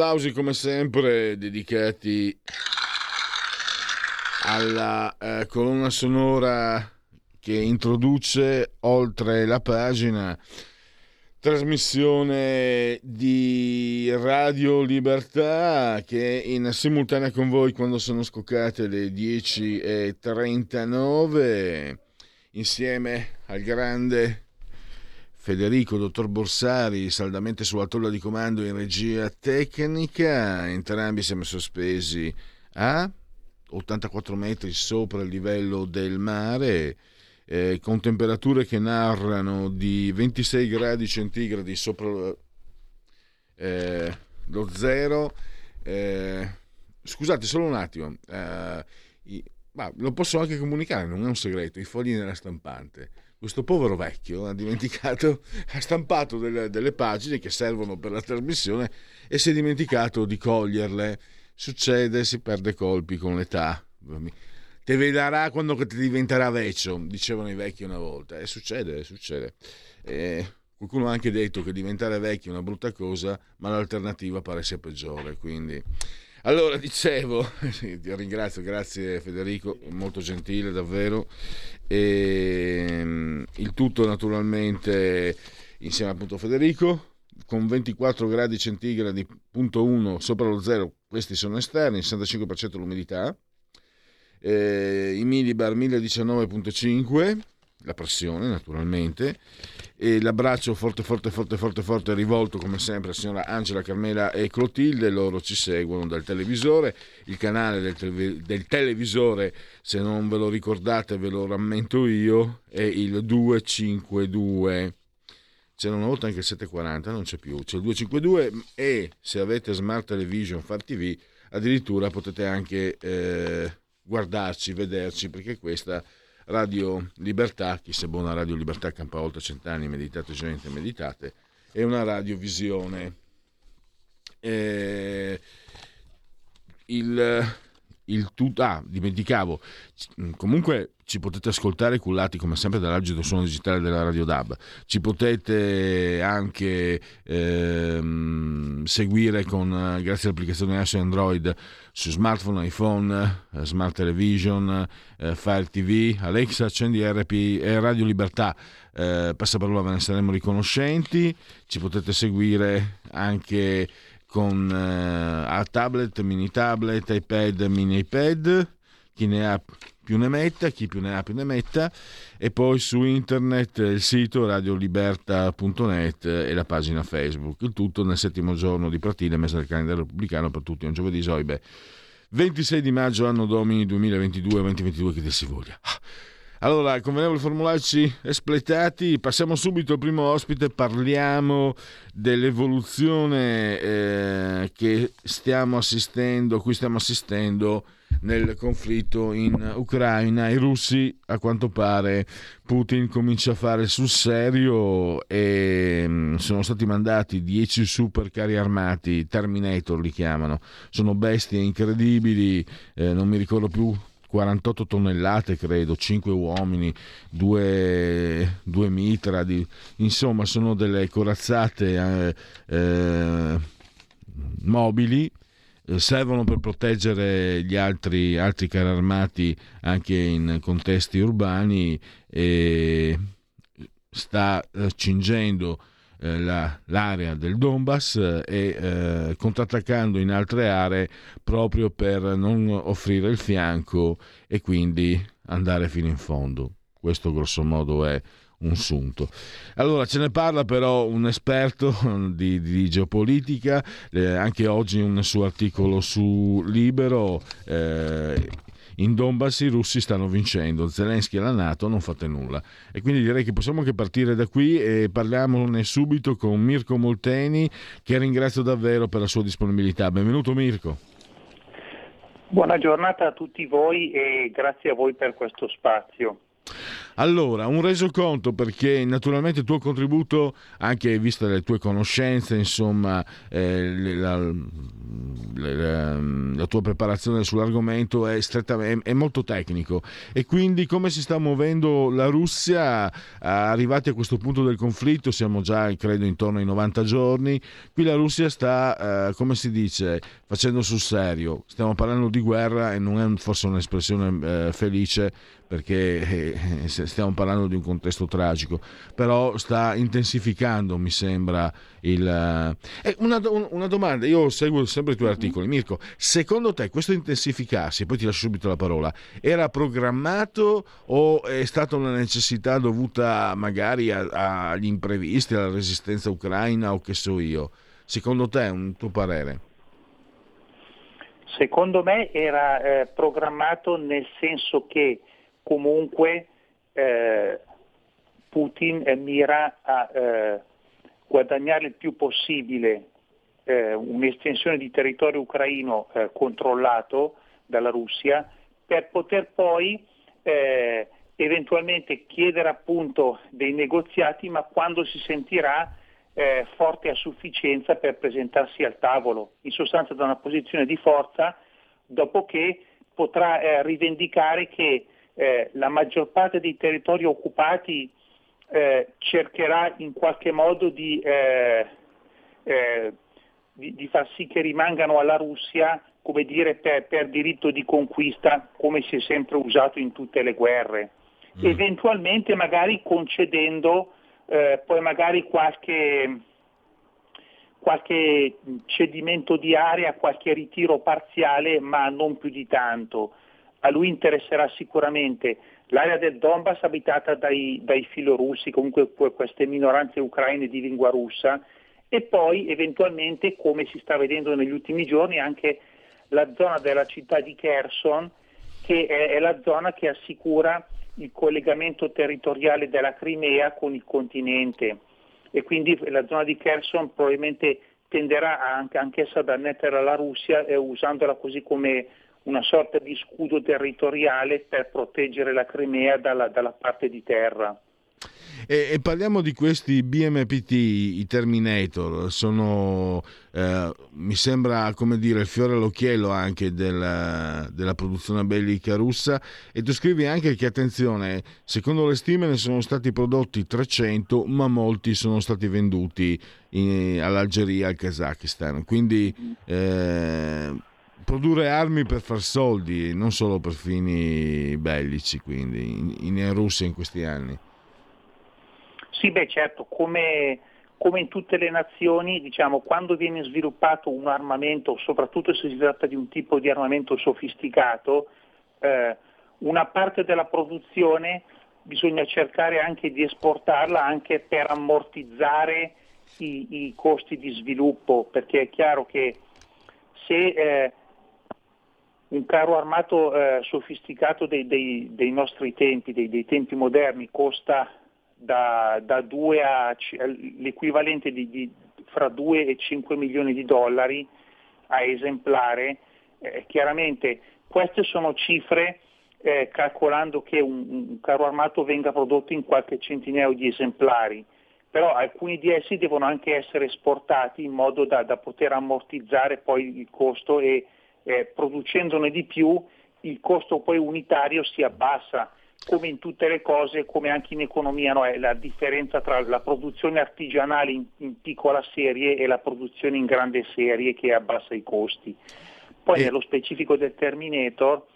Applausi come sempre dedicati alla eh, colonna sonora che introduce oltre la pagina trasmissione di Radio Libertà che in simultanea con voi quando sono scoccate le 10.39 insieme al grande Federico, dottor Borsari, saldamente sulla tolla di comando in regia tecnica, entrambi siamo sospesi a 84 metri sopra il livello del mare, eh, con temperature che narrano di 26 gradi centigradi sopra eh, lo zero. Eh, scusate, solo un attimo, eh, i, ma lo posso anche comunicare, non è un segreto, i fogli nella stampante questo povero vecchio ha dimenticato, ha stampato delle, delle, pagine che servono per la trasmissione e si è dimenticato di coglierle. Succede, si perde colpi con l'età. Te vedrà quando ti diventerà vecchio, dicevano i vecchi una volta. E succede, succede. E qualcuno ha anche detto che diventare vecchio è una brutta cosa, ma l'alternativa pare sia peggiore. Quindi allora, dicevo, ti ringrazio, grazie Federico, molto gentile davvero. E, ehm, il tutto naturalmente insieme a Federico, con 24 gradi centigradi, punto 1 sopra lo zero, questi sono esterni, 65% l'umidità. Eh, I millibar 1019.5, la pressione naturalmente e l'abbraccio forte forte forte forte forte rivolto come sempre a signora Angela Carmela e Clotilde. Loro ci seguono dal televisore. Il canale del, telev- del, televisore se non ve lo ricordate ve lo rammento io è il 252 c'era una volta anche il 740 non c'è più. C'è il 252 e se avete Smart Television Far TV addirittura potete anche eh, guardarci vederci perché questa Radio Libertà, chi se buona Radio Libertà campa oltre cent'anni, meditate gente, meditate, è una radiovisione. Eh, il, il tutto, ah, dimenticavo, comunque ci potete ascoltare cullati come sempre dall'agito suono digitale della Radio DAB, ci potete anche ehm, seguire con, grazie all'applicazione Ash Android su smartphone, iPhone, eh, Smart Television, eh, Fire TV, Alexa, accendi RP, eh, Radio Libertà, eh, passaparola ve ne saremo riconoscenti, ci potete seguire anche con eh, tablet, mini tablet, iPad, mini iPad, chi ne ha più ne metta, chi più ne ha più ne metta, e poi su internet il sito radioliberta.net e la pagina Facebook. Il tutto nel settimo giorno di Pratile, mese del calendario repubblicano per tutti, un giovedì Soibe. 26 di maggio, anno domini 2022-2022, che dir si voglia. Allora, convenevole formularci espletati, passiamo subito al primo ospite, parliamo dell'evoluzione eh, che stiamo assistendo, a cui stiamo assistendo nel conflitto in Ucraina. I russi, a quanto pare, Putin comincia a fare sul serio e mm, sono stati mandati 10 super carri armati, Terminator li chiamano, sono bestie incredibili, eh, non mi ricordo più 48 tonnellate, credo, 5 uomini, 2, 2 mitra, di, insomma sono delle corazzate eh, eh, mobili servono per proteggere gli altri, altri carri armati anche in contesti urbani e sta eh, cingendo eh, la, l'area del Donbass e eh, contrattaccando in altre aree proprio per non offrire il fianco e quindi andare fino in fondo. Questo grosso modo è un sunto. Allora ce ne parla però un esperto di, di geopolitica, eh, anche oggi un suo articolo su Libero. Eh, in Donbass i russi stanno vincendo, Zelensky e la Nato non fate nulla. E quindi direi che possiamo anche partire da qui e parliamone subito con Mirko Molteni, che ringrazio davvero per la sua disponibilità. Benvenuto Mirko. Buona giornata a tutti voi e grazie a voi per questo spazio. Allora, un resoconto perché naturalmente il tuo contributo, anche viste le tue conoscenze, insomma, eh, la, la, la, tua preparazione sull'argomento è, strettamente, è, molto tecnico. E quindi come si sta muovendo la Russia? Arrivati a questo punto del conflitto, siamo già credo intorno ai 90 giorni, qui la Russia sta, eh, come si dice, facendo sul serio, stiamo parlando di guerra e non è forse un'espressione eh, felice perché eh, stiamo parlando di un contesto tragico, però sta intensificando, mi sembra, il... Eh, una, una, domanda, io seguo sempre i tuoi articoli, Mirko, secondo te questo intensificarsi, poi ti lascio subito la parola, era programmato o è stata una necessità dovuta magari agli imprevisti, alla resistenza ucraina o che so io? Secondo te, un tuo parere? Secondo me era eh, programmato nel senso che comunque eh, Putin eh, mira a eh, guadagnare il più possibile eh, un'estensione di territorio ucraino eh, controllato dalla Russia per poter poi eh, eventualmente chiedere appunto dei negoziati ma quando si sentirà forte a sufficienza per presentarsi al tavolo, in sostanza da una posizione di forza, dopo che potrà rivendicare che eh, la maggior parte dei territori occupati eh, cercherà in qualche modo di, eh, eh, di, di, far sì che rimangano alla Russia come dire, per, per, diritto di conquista, come si è sempre usato in tutte le guerre. Mm. Eventualmente magari concedendo eh, poi magari qualche, qualche cedimento di area, qualche ritiro parziale, ma non più di tanto a lui interesserà sicuramente l'area del Donbass abitata dai, dai filorussi, comunque queste minoranze ucraine di lingua russa, e poi eventualmente, come si sta vedendo negli ultimi giorni, anche la zona della città di Kherson, che è, è la zona che assicura il collegamento territoriale della Crimea con il continente. E quindi la zona di Kherson probabilmente tenderà anche, anch'essa ad annettere alla Russia eh, usandola così come una sorta di scudo territoriale per proteggere la Crimea dalla, dalla parte di terra. E, e, parliamo di questi BMPT, i Terminator, sono, eh, mi sembra come dire il fiore all'occhiello anche della, della, produzione bellica russa e tu scrivi anche che attenzione, secondo le stime ne sono stati prodotti 300 ma molti sono stati venduti in, all'Algeria e al Kazakistan, quindi eh, produrre armi per far soldi, non solo per fini bellici, quindi in, in Russia in questi anni. Sì, beh certo, come, come in tutte le nazioni, diciamo, quando viene sviluppato un armamento, soprattutto se si tratta di un tipo di armamento sofisticato, eh, una parte della produzione bisogna cercare anche di esportarla anche per ammortizzare i, i costi di sviluppo, perché è chiaro che se eh, un carro armato eh, sofisticato dei, dei, dei, nostri tempi, dei, dei, tempi moderni, costa da, da 2 a l'equivalente di, di, fra 2 e 5 milioni di dollari a esemplare. Eh, chiaramente queste sono cifre eh, calcolando che un, un, carro armato venga prodotto in qualche centinaio di esemplari, però alcuni di essi devono anche essere esportati in modo da, da poter ammortizzare poi il costo e eh, producendone di più il costo poi unitario si abbassa, come in tutte le cose, come anche in economia, no? è la differenza tra la produzione artigianale in, in, piccola serie e la produzione in grande serie che abbassa i costi. Poi e... nello specifico del Terminator,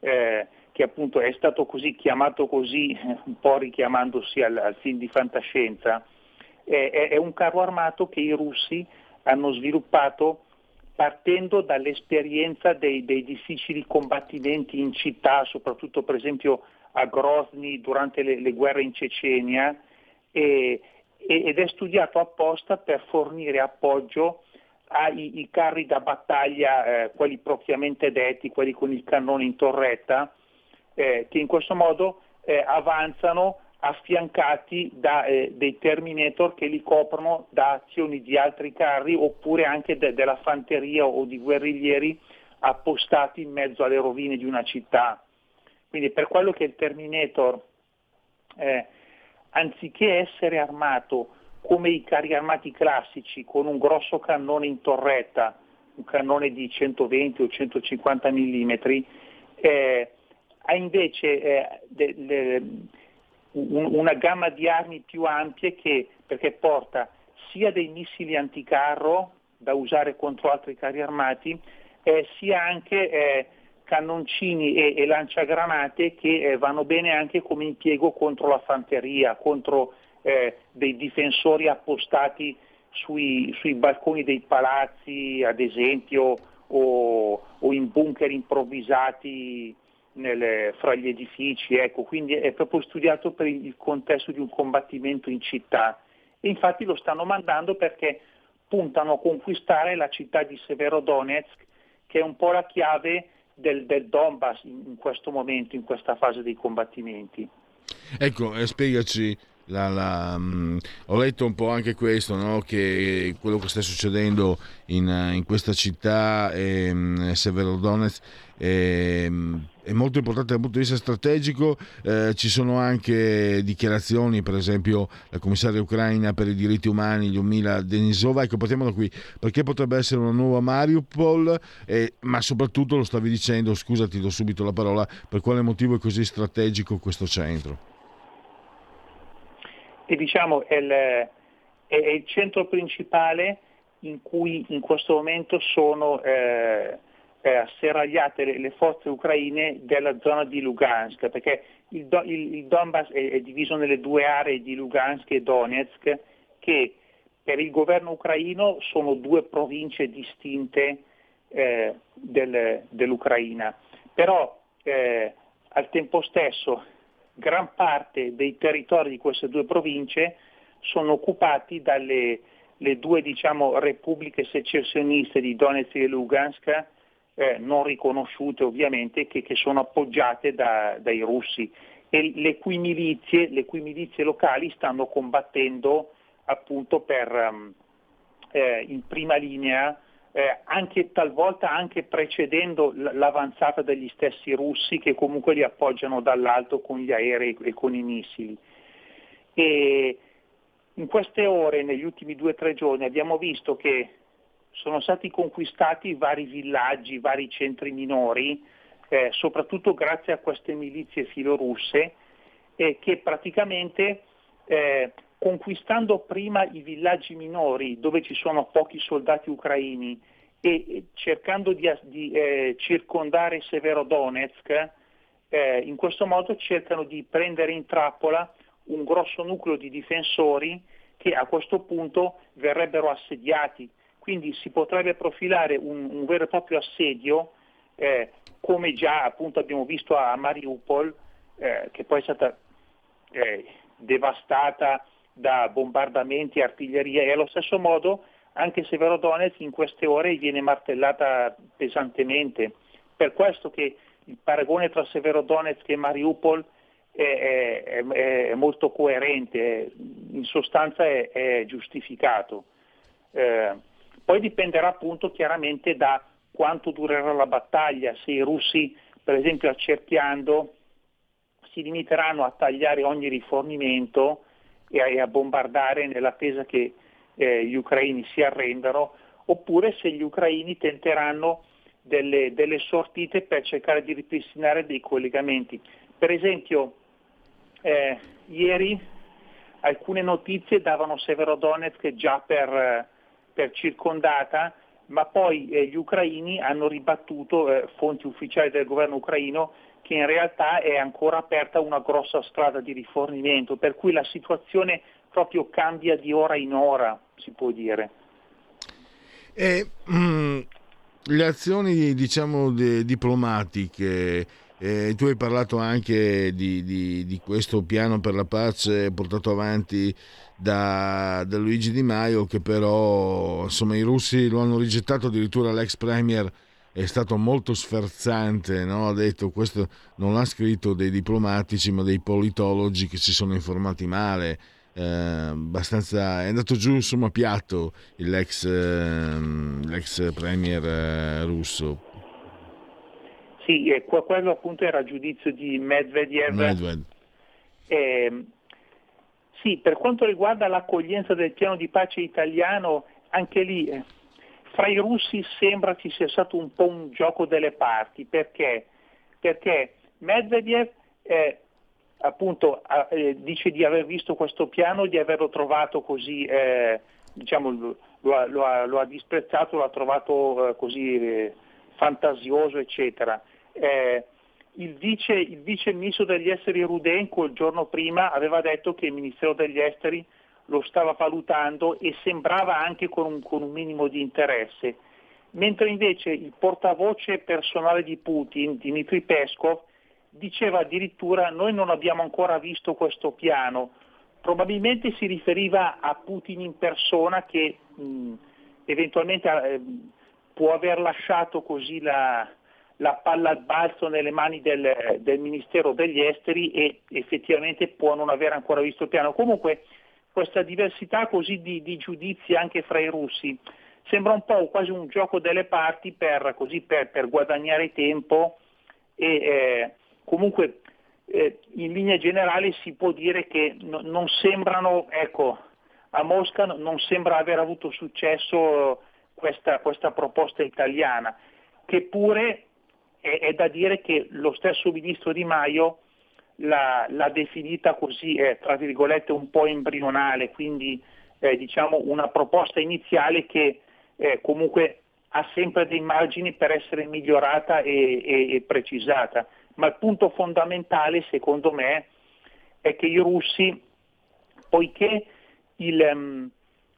eh, che appunto è stato così chiamato così, un po' richiamandosi al, al film di fantascienza, eh, è, è un carro armato che i russi hanno sviluppato partendo dall'esperienza dei, dei, difficili combattimenti in città, soprattutto per esempio a Grozny durante le, le guerre in Cecenia, e, ed è studiato apposta per fornire appoggio ai carri da battaglia, eh, quelli propriamente detti, quelli con il cannone in torretta, eh, che in questo modo eh, avanzano affiancati da eh, dei Terminator che li coprono da azioni di altri carri oppure anche de- della fanteria o di guerriglieri appostati in mezzo alle rovine di una città. Quindi per quello che il Terminator, eh, anziché essere armato come i carri armati classici con un grosso cannone in torretta, un cannone di 120 o 150 mm, eh, ha invece eh, de, de, una gamma di armi più ampie che, perché porta sia dei missili anticarro da usare contro altri carri armati, eh, sia anche eh, cannoncini e, e, lanciagranate che eh, vanno bene anche come impiego contro la fanteria, contro eh, dei difensori appostati sui, sui, balconi dei palazzi, ad esempio, o, o in bunker improvvisati nelle, fra gli edifici, ecco, quindi è proprio studiato per il contesto di un combattimento in città e infatti lo stanno mandando perché puntano a conquistare la città di Severodonetsk che è un po' la chiave del, del Donbass in, in, questo momento, in questa fase dei combattimenti. Ecco, eh, spiegaci la, la, um, ho letto un po' anche questo, no? che quello che sta succedendo in, in questa città, ehm, Severodonetsk, ehm, è molto importante dal punto di vista strategico. Eh, ci sono anche dichiarazioni, per esempio la commissaria ucraina per i diritti umani, Lyumila Denisova, ecco, partiamo da qui, perché potrebbe essere una nuova Mariupol, eh, ma soprattutto lo stavi dicendo, scusa ti do subito la parola, per quale motivo è così strategico questo centro? Che diciamo è il, è il, centro principale in cui in questo momento sono eh, eh, asserragliate le, le, forze ucraine della zona di Lugansk, perché il, il, il Donbass è, è, diviso nelle due aree di Lugansk e Donetsk, che per il governo ucraino sono due province distinte eh, del, dell'Ucraina. Però eh, al tempo stesso gran parte dei territori di queste due province sono occupati dalle due diciamo, repubbliche secessioniste di Donetsk e Lugansk, eh, non riconosciute ovviamente, che, che sono appoggiate da, dai russi. E le cui, milizie, le cui, milizie, locali stanno combattendo appunto per, um, eh, in prima linea eh, anche talvolta anche precedendo l'avanzata degli stessi russi che comunque li appoggiano dall'alto con gli aerei e con i missili. E in queste ore, negli ultimi due o tre giorni, abbiamo visto che sono stati conquistati vari villaggi, vari centri minori, eh, soprattutto grazie a queste milizie filorusse, eh, che praticamente eh, conquistando prima i villaggi minori dove ci sono pochi soldati ucraini e cercando di, di eh, circondare Severodonetsk, eh, in questo modo cercano di prendere in trappola un grosso nucleo di difensori che a questo punto verrebbero assediati. Quindi si potrebbe profilare un, un vero e proprio assedio, eh, come già appunto abbiamo visto a Mariupol, eh, che poi è stata eh, devastata da bombardamenti, artiglieria e allo stesso modo anche Severodonetsk in queste ore viene martellata pesantemente. Per questo che il paragone tra Severodonetsk e Mariupol è, è, è molto coerente, in sostanza è, è giustificato. Eh, poi dipenderà appunto chiaramente da quanto durerà la battaglia, se i russi per esempio accerchiando si limiteranno a tagliare ogni rifornimento e a, bombardare nell'attesa che eh, gli ucraini si arrendano, oppure se gli ucraini tenteranno delle, delle, sortite per cercare di ripristinare dei collegamenti. Per esempio, eh, ieri alcune notizie davano Severodonetsk già per, per circondata, ma poi eh, gli ucraini hanno ribattuto, eh, fonti ufficiali del governo ucraino, che in realtà è ancora aperta una grossa strada di rifornimento, per cui la situazione proprio cambia di ora in ora, si può dire. E, mm, le azioni diciamo, de, diplomatiche Eh, tu hai parlato anche di, di, di, questo piano per la pace portato avanti da, da, Luigi Di Maio, che però insomma, i russi lo hanno rigettato, addirittura l'ex premier è stato molto sferzante, no? ha detto questo non l'ha scritto dei diplomatici ma dei politologi che si sono informati male. Eh, abbastanza è andato giù insomma piatto l'ex, eh, l'ex premier eh, russo sì, eh, quello appunto era giudizio di Medvedev. Medved. Eh, sì, per quanto riguarda l'accoglienza del piano di pace italiano, anche lì eh, fra i russi sembra ci sia stato un po' un gioco delle parti, perché? Perché Medvedev eh, appunto eh, dice di aver visto questo piano, di averlo trovato così, eh, diciamo, lo lo, ha, lo, ha, disprezzato, lo ha trovato eh, così fantasioso, eccetera eh, il, vice, il vice ministro degli esteri Rudenko il giorno prima aveva detto che il Ministero degli esteri lo stava valutando e sembrava anche con un, con un minimo di interesse, mentre invece il portavoce personale di Putin, Dmitry Peskov, diceva addirittura noi non abbiamo ancora visto questo piano, probabilmente si riferiva a Putin in persona che mh, eventualmente eh, può aver lasciato così la, la palla al balzo nelle mani del, del, Ministero degli Esteri e effettivamente può non aver ancora visto il piano. Comunque questa diversità così di, di giudizi anche fra i russi. Sembra un po' quasi un gioco delle parti per, così, per, per guadagnare tempo e eh, comunque eh, in linea generale si può dire che no, non sembrano, ecco, a Mosca non sembra aver avuto successo questa, questa proposta italiana, che pure è, è da dire che lo stesso ministro Di Maio l'ha, l'ha definita così, eh, tra virgolette, un po' embrionale, quindi eh, diciamo una proposta iniziale che eh, comunque ha sempre dei margini per essere migliorata e, e, e, precisata. Ma il punto fondamentale, secondo me, è che i russi, poiché il, um,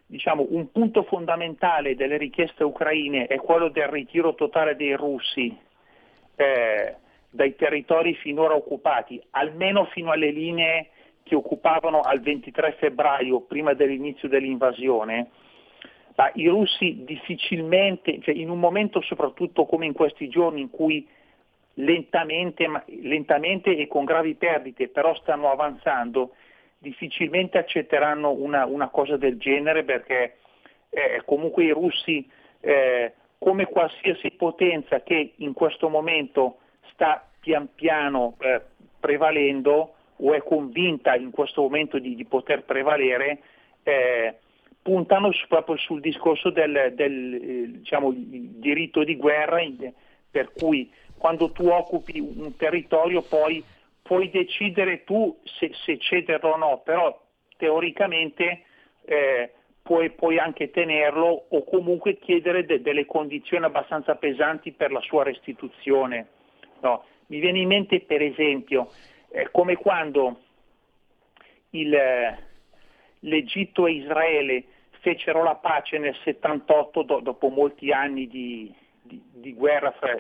diciamo, un punto fondamentale delle richieste ucraine è quello del ritiro totale dei russi eh, dai territori finora occupati, almeno fino alle linee che occupavano al 23 febbraio, prima dell'inizio dell'invasione, ma i russi difficilmente, cioè in un momento soprattutto come in questi giorni in cui lentamente, lentamente e con gravi perdite però stanno avanzando, difficilmente accetteranno una, una cosa del genere perché eh, comunque i russi eh, come qualsiasi potenza che in questo momento sta pian piano eh, prevalendo o è convinta in questo momento di, di poter prevalere, eh, puntano su, proprio sul discorso del, del eh, diciamo, diritto di guerra, per cui quando tu occupi un territorio poi puoi decidere tu se, se cederlo o no, però teoricamente eh, puoi, puoi anche tenerlo o comunque chiedere de, delle condizioni abbastanza pesanti per la sua restituzione. No. Mi viene in mente per esempio eh, come quando il, eh, l'Egitto e Israele fecero la pace nel 78 do, dopo molti anni di, di, di guerra fra,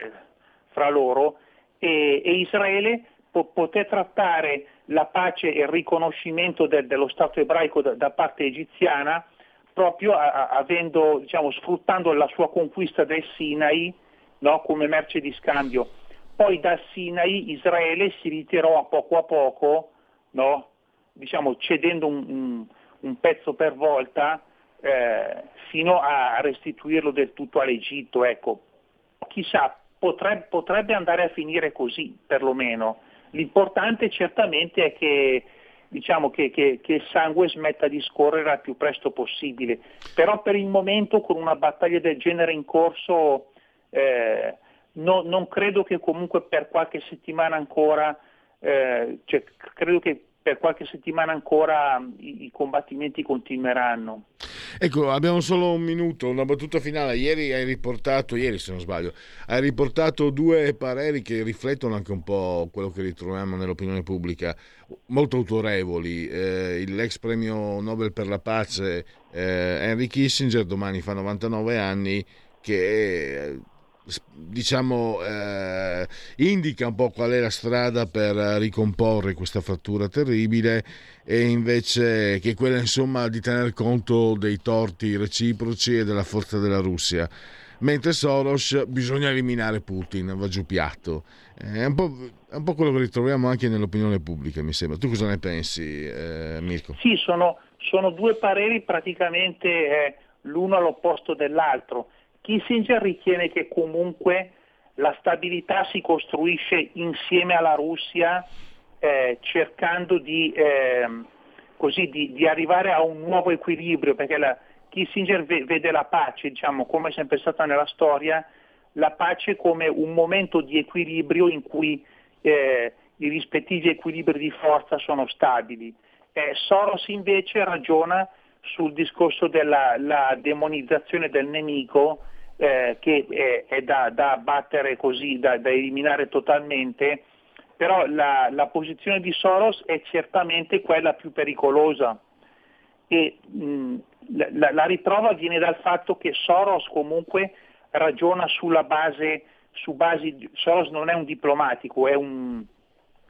fra loro e, e Israele po- poté trattare la pace e il riconoscimento de, dello Stato ebraico da, da parte egiziana proprio a, a, avendo, diciamo, sfruttando la sua conquista del Sinai no, come merce di scambio. Poi da Sinai Israele si ritirò a poco a poco, no, diciamo, cedendo un, un, un, pezzo per volta eh, fino a restituirlo del tutto all'Egitto. Ecco. Chissà, potrebbe, potrebbe andare a finire così perlomeno. L'importante certamente è che diciamo che, che, che, il sangue smetta di scorrere al più presto possibile. Però per il momento con una battaglia del genere in corso eh, no, non credo che comunque per qualche settimana ancora, eh, cioè, credo che per qualche settimana ancora i, i, combattimenti continueranno. Ecco, abbiamo solo un minuto, una battuta finale. Ieri hai riportato, ieri se non sbaglio, hai riportato due pareri che riflettono anche un po' quello che ritroviamo nell'opinione pubblica, molto autorevoli. Eh, l'ex premio Nobel per la pace eh, Henry Kissinger domani fa 99 anni che diciamo, eh, indica un po' qual è la strada per ricomporre questa frattura terribile e invece che quella insomma di tener conto dei torti reciproci e della forza della Russia. Mentre Soros bisogna eliminare Putin, va giù piatto. È un, è un po', quello che ritroviamo anche nell'opinione pubblica, mi sembra. Tu cosa ne pensi, eh, Mirko? Sì, sono, sono, due pareri praticamente eh, l'uno all'opposto dell'altro. Kissinger ritiene che comunque la stabilità si costruisce insieme alla Russia eh, cercando di, eh, così, di, di, arrivare a un nuovo equilibrio, perché la, Kissinger vede la pace, diciamo, come è sempre stata nella storia, la pace come un momento di equilibrio in cui eh, i rispettivi equilibri di forza sono stabili. Eh, Soros invece ragiona sul discorso della demonizzazione del nemico eh, che è, è da, da, abbattere così, da, da eliminare totalmente, però la, la, posizione di Soros è certamente quella più pericolosa. E mh, la, la, riprova viene dal fatto che Soros comunque ragiona sulla base, su basi, Soros non è un diplomatico, è un,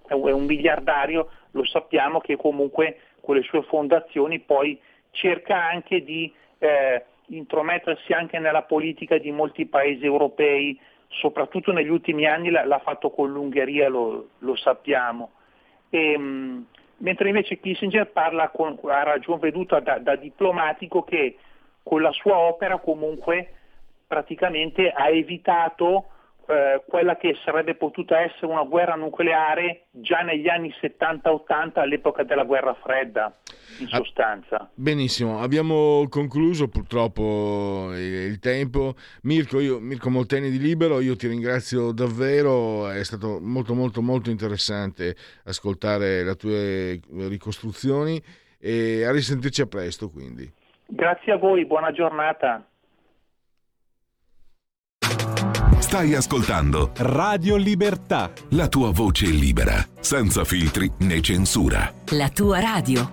è un miliardario, lo sappiamo che comunque con le sue fondazioni poi cerca anche di eh, intromettersi anche nella politica di molti paesi europei, soprattutto negli ultimi anni l'ha fatto con l'Ungheria, lo, lo sappiamo. E, mh, mentre invece Kissinger parla con, a ragion veduta da, da diplomatico che con la sua opera comunque praticamente ha evitato eh, quella che sarebbe potuta essere una guerra nucleare già negli anni 70-80 all'epoca della guerra fredda in ah, sostanza. Ah, benissimo, abbiamo concluso purtroppo il tempo. Mirko, io, Mirko Molteni di Libero, io ti ringrazio davvero, è stato molto molto molto interessante ascoltare le tue ricostruzioni e a risentirci a presto quindi. Grazie a voi, buona giornata. Stai ascoltando Radio Libertà. La tua voce libera, senza filtri né censura. La tua radio.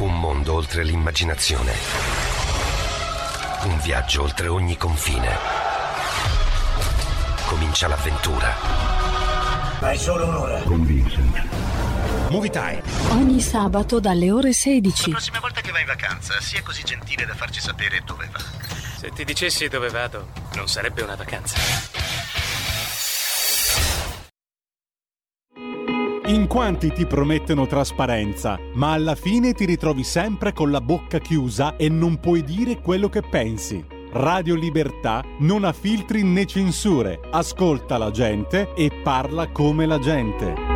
Un mondo oltre l'immaginazione. Un viaggio oltre ogni confine comincia l'avventura. Hai solo un'ora. Con Vincent. Movie Time. Ogni sabato dalle ore 16. La prossima volta che vai in vacanza, sia così gentile da farci sapere dove va. Se ti dicessi dove vado, non sarebbe una vacanza. In quanti ti promettono trasparenza, ma alla fine ti ritrovi sempre con la bocca chiusa e non puoi dire quello che pensi. Radio Libertà non ha filtri né censure, ascolta la gente e parla come la gente.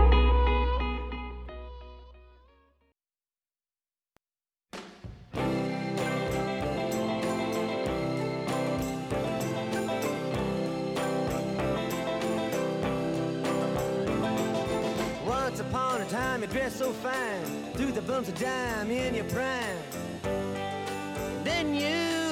Dime in your prime. Then you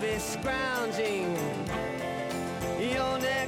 be scrounging your next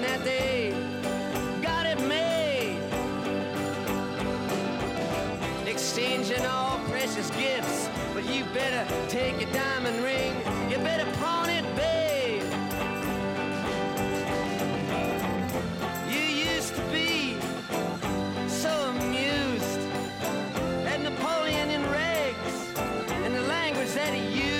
thinking that they got it made. Exchanging all precious gifts, but you better take your diamond ring, you better pawn it, babe. You used to be so amused at Napoleon in rags and the language that he used.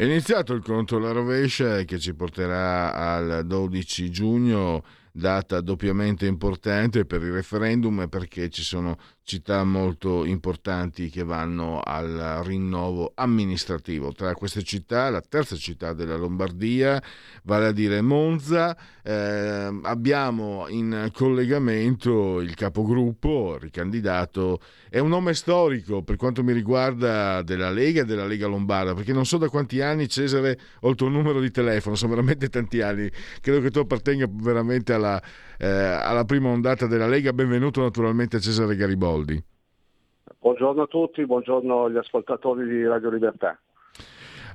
È iniziato il conto alla rovescia che ci porterà al 12 giugno, data doppiamente importante per il referendum perché ci sono città molto importanti che vanno al rinnovo amministrativo. Tra queste città, la terza città della Lombardia, vale a dire Monza, eh, abbiamo in collegamento il capogruppo, ricandidato, è un nome storico per quanto mi riguarda della Lega e della Lega Lombarda, perché non so da quanti anni Cesare ho il tuo numero di telefono, sono veramente tanti anni, credo che tu appartenga veramente alla, eh, alla prima ondata della Lega. Benvenuto naturalmente a Cesare Gariboldi. Buongiorno a tutti, buongiorno agli ascoltatori di Radio Libertà.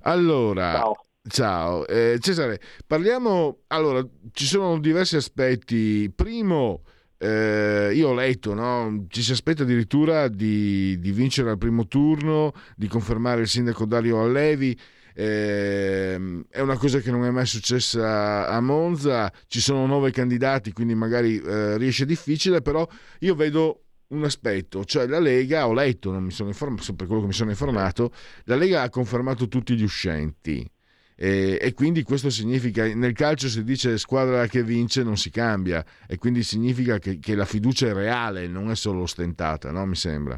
Allora, Ciao. ciao. Eh, Cesare, parliamo, allora, ci sono diversi aspetti. Primo, eh, io ho letto, no? ci si aspetta addirittura di, di, vincere al primo turno, di confermare il sindaco Dario Allevi. Eh, è una cosa che non è mai successa a Monza, ci sono nove candidati, quindi magari eh, riesce difficile, però io vedo un aspetto, cioè la Lega, ho letto, non mi sono informato, per quello che mi sono informato, la Lega ha confermato tutti gli uscenti. E, e, quindi questo significa nel calcio si dice squadra che vince non si cambia e quindi significa che, che la fiducia è reale non è solo ostentata no? mi sembra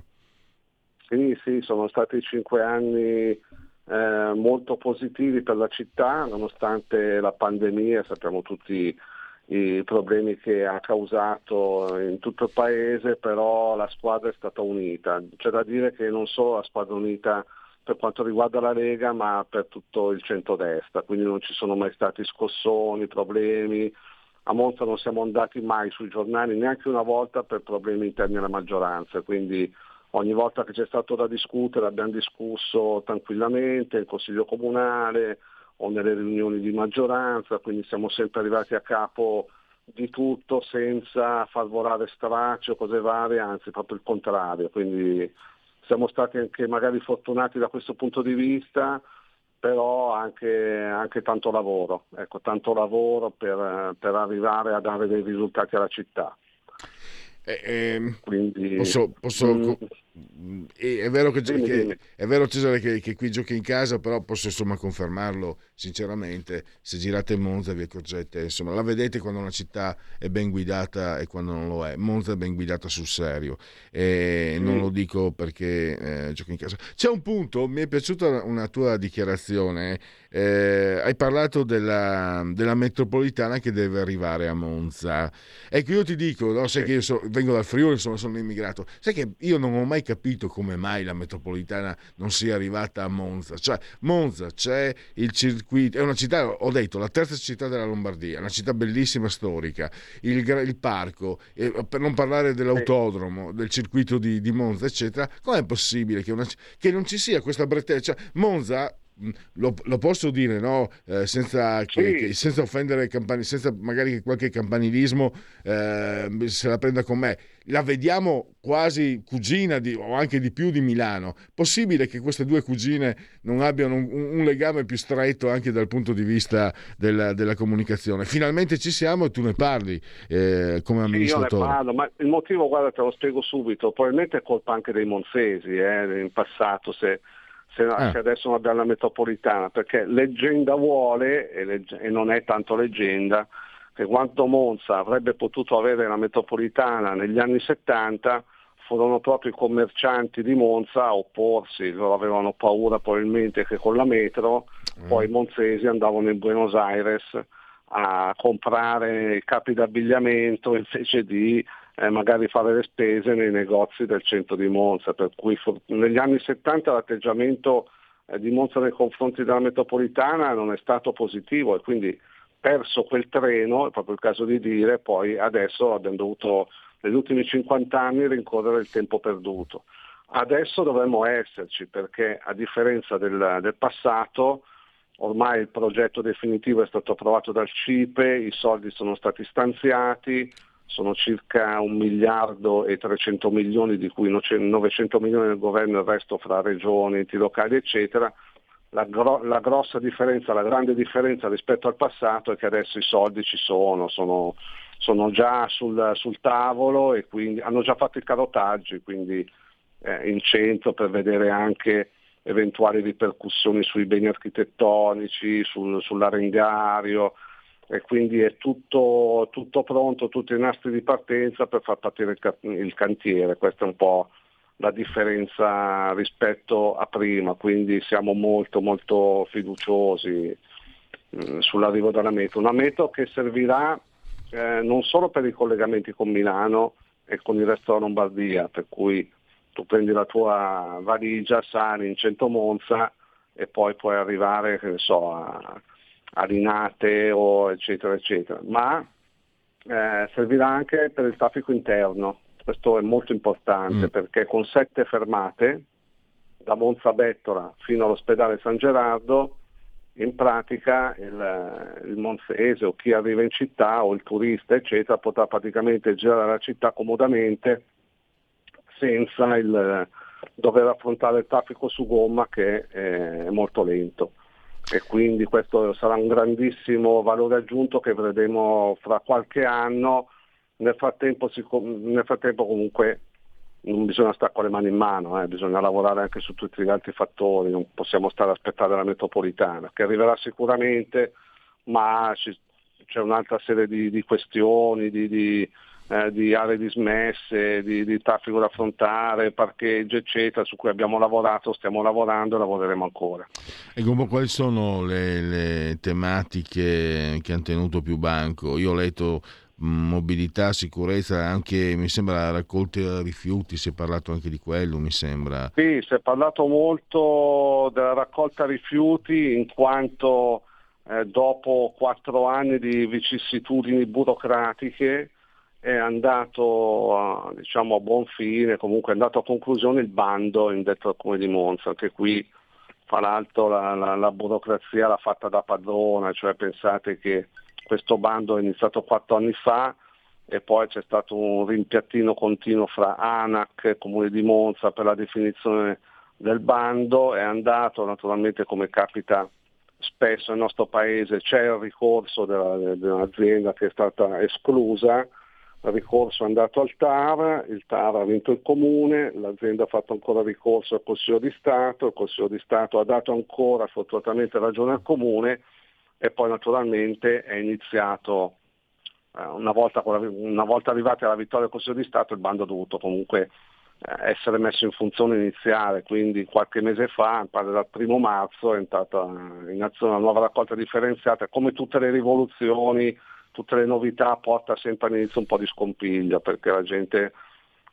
sì sì sono stati cinque anni eh, molto positivi per la città nonostante la pandemia sappiamo tutti i problemi che ha causato in tutto il paese però la squadra è stata unita c'è da dire che non solo la squadra unita per quanto riguarda la Lega, ma per tutto il centrodestra, quindi non ci sono mai stati scossoni, problemi. A Monza non siamo andati mai sui giornali neanche una volta per problemi interni alla maggioranza, quindi ogni volta che c'è stato da discutere abbiamo discusso tranquillamente in Consiglio Comunale o nelle riunioni di maggioranza, quindi siamo sempre arrivati a capo di tutto senza far volare stracci o cose varie, anzi proprio il contrario. Quindi siamo stati anche magari fortunati da questo punto di vista, però anche, anche tanto lavoro, ecco, tanto lavoro per, per arrivare a dare dei risultati alla città. Eh, eh, Quindi, posso, posso, mm, è, vero che, che, è vero Cesare che, che, qui giochi in casa, però posso insomma confermarlo sinceramente. Se girate Monza vi accorgete, insomma, la vedete quando una città è ben guidata e quando non lo è. Monza è ben guidata sul serio e non lo dico perché eh, giochi in casa. C'è un punto, mi è piaciuta una tua dichiarazione. Eh, hai parlato della, della, metropolitana che deve arrivare a Monza. Ecco, io ti dico, no, sai che io so, vengo dal Friuli, insomma, sono immigrato. Sai che io non ho mai capito come mai la metropolitana non sia arrivata a Monza. Cioè, Monza c'è il circuito, è una città, ho detto, la terza città della Lombardia, una città bellissima, storica, il, il parco, eh, per non parlare dell'autodromo, del circuito di, di Monza, eccetera. Com'è possibile che, una, che non ci sia questa bretella? Cioè, Monza lo, lo, posso dire no? eh, senza, che, che, senza, offendere campani, senza magari che qualche campanilismo eh, se la prenda con me. La vediamo quasi cugina di, o anche di più di Milano. Possibile che queste due cugine non abbiano un, un legame più stretto anche dal punto di vista della, della comunicazione? Finalmente ci siamo e tu ne parli eh, come amministratore io ne parlo ma il motivo guarda te lo spiego subito. Probabilmente è colpa anche dei monzesi eh, in passato se se, ah. se, adesso non abbiamo la metropolitana, perché leggenda vuole, e, legge, e, non è tanto leggenda, che quando Monza avrebbe potuto avere la metropolitana negli anni 70 furono proprio i commercianti di Monza a opporsi, loro avevano paura probabilmente che con la metro mm. poi i monzesi andavano in Buenos Aires a comprare capi d'abbigliamento invece di eh, magari fare le spese nei negozi del centro di Monza, per cui negli anni 70 l'atteggiamento eh, di Monza nei confronti della metropolitana non è stato positivo e quindi perso quel treno, è proprio il caso di dire, poi adesso abbiamo dovuto negli ultimi 50 anni rincorrere il tempo perduto. Adesso dovremmo esserci perché a differenza del, del passato ormai il progetto definitivo è stato approvato dal CIPE, i soldi sono stati stanziati, sono circa un miliardo e 300 milioni, di cui 900 milioni del governo e il resto fra regioni, enti locali, eccetera. La, gro- la, grossa differenza, la grande differenza rispetto al passato è che adesso i soldi ci sono, sono, sono già sul, sul, tavolo e quindi hanno già fatto i carotaggi, quindi eh, in centro per vedere anche eventuali ripercussioni sui beni architettonici, sul, sull'arengario, e quindi è tutto, tutto, pronto, tutti i nastri di partenza per far partire il, il cantiere. Questa è un po' la differenza rispetto a prima, quindi siamo molto molto fiduciosi eh, sull'arrivo della metro. Una metro che servirà eh, non solo per i collegamenti con Milano e con il resto della Lombardia, per cui tu prendi la tua valigia, sali in centro Monza e poi puoi arrivare so, a, a Rinate o eccetera eccetera, ma eh, servirà anche per il traffico interno, questo è molto importante mm. perché con sette fermate da Monza Bettola fino all'ospedale San Gerardo in pratica il, il monzese o chi arriva in città o il turista eccetera potrà praticamente girare la città comodamente senza il, dover affrontare il traffico su gomma che è molto lento e quindi questo sarà un grandissimo valore aggiunto che vedremo fra qualche anno. Nel frattempo, nel frattempo comunque non bisogna stare con le mani in mano, eh, bisogna lavorare anche su tutti gli altri fattori, non possiamo stare a aspettare la metropolitana, che arriverà sicuramente, ma ci, c'è un'altra serie di, di questioni, di, di, eh, di, aree dismesse, di, traffico da affrontare, parcheggi, eccetera, su cui abbiamo lavorato, stiamo lavorando e lavoreremo ancora. E come quali sono le, le tematiche che hanno tenuto più banco? Io ho letto mobilità, sicurezza, anche mi sembra raccolta rifiuti, si è parlato anche di quello, mi sembra. Sì, si è parlato molto della raccolta rifiuti in quanto eh, dopo quattro anni di vicissitudini burocratiche è andato a, diciamo, a buon fine, comunque è andato a conclusione il bando in detto al comune di Monza, anche qui fra l'altro la, la, la burocrazia l'ha fatta da padrona, cioè pensate che questo bando è iniziato quattro anni fa e poi c'è stato un rimpiattino continuo fra ANAC e Comune di Monza per la definizione del bando, è andato naturalmente come capita spesso nel nostro paese, c'è il ricorso della, dell'azienda che è stata esclusa, ricorso è andato al TAR, il TAR ha vinto il Comune, l'azienda ha fatto ancora ricorso al Consiglio di Stato, il Consiglio di Stato ha dato ancora fortunatamente ragione al Comune e poi naturalmente è iniziato, eh, una, volta, una, volta, arrivati alla vittoria del Consiglio di Stato il bando ha dovuto comunque eh, essere messo in funzione iniziale, quindi qualche mese fa, pare dal primo marzo, è entrata in azione una nuova raccolta differenziata, come tutte le rivoluzioni, tutte le novità porta sempre all'inizio un po' di scompiglio perché la gente,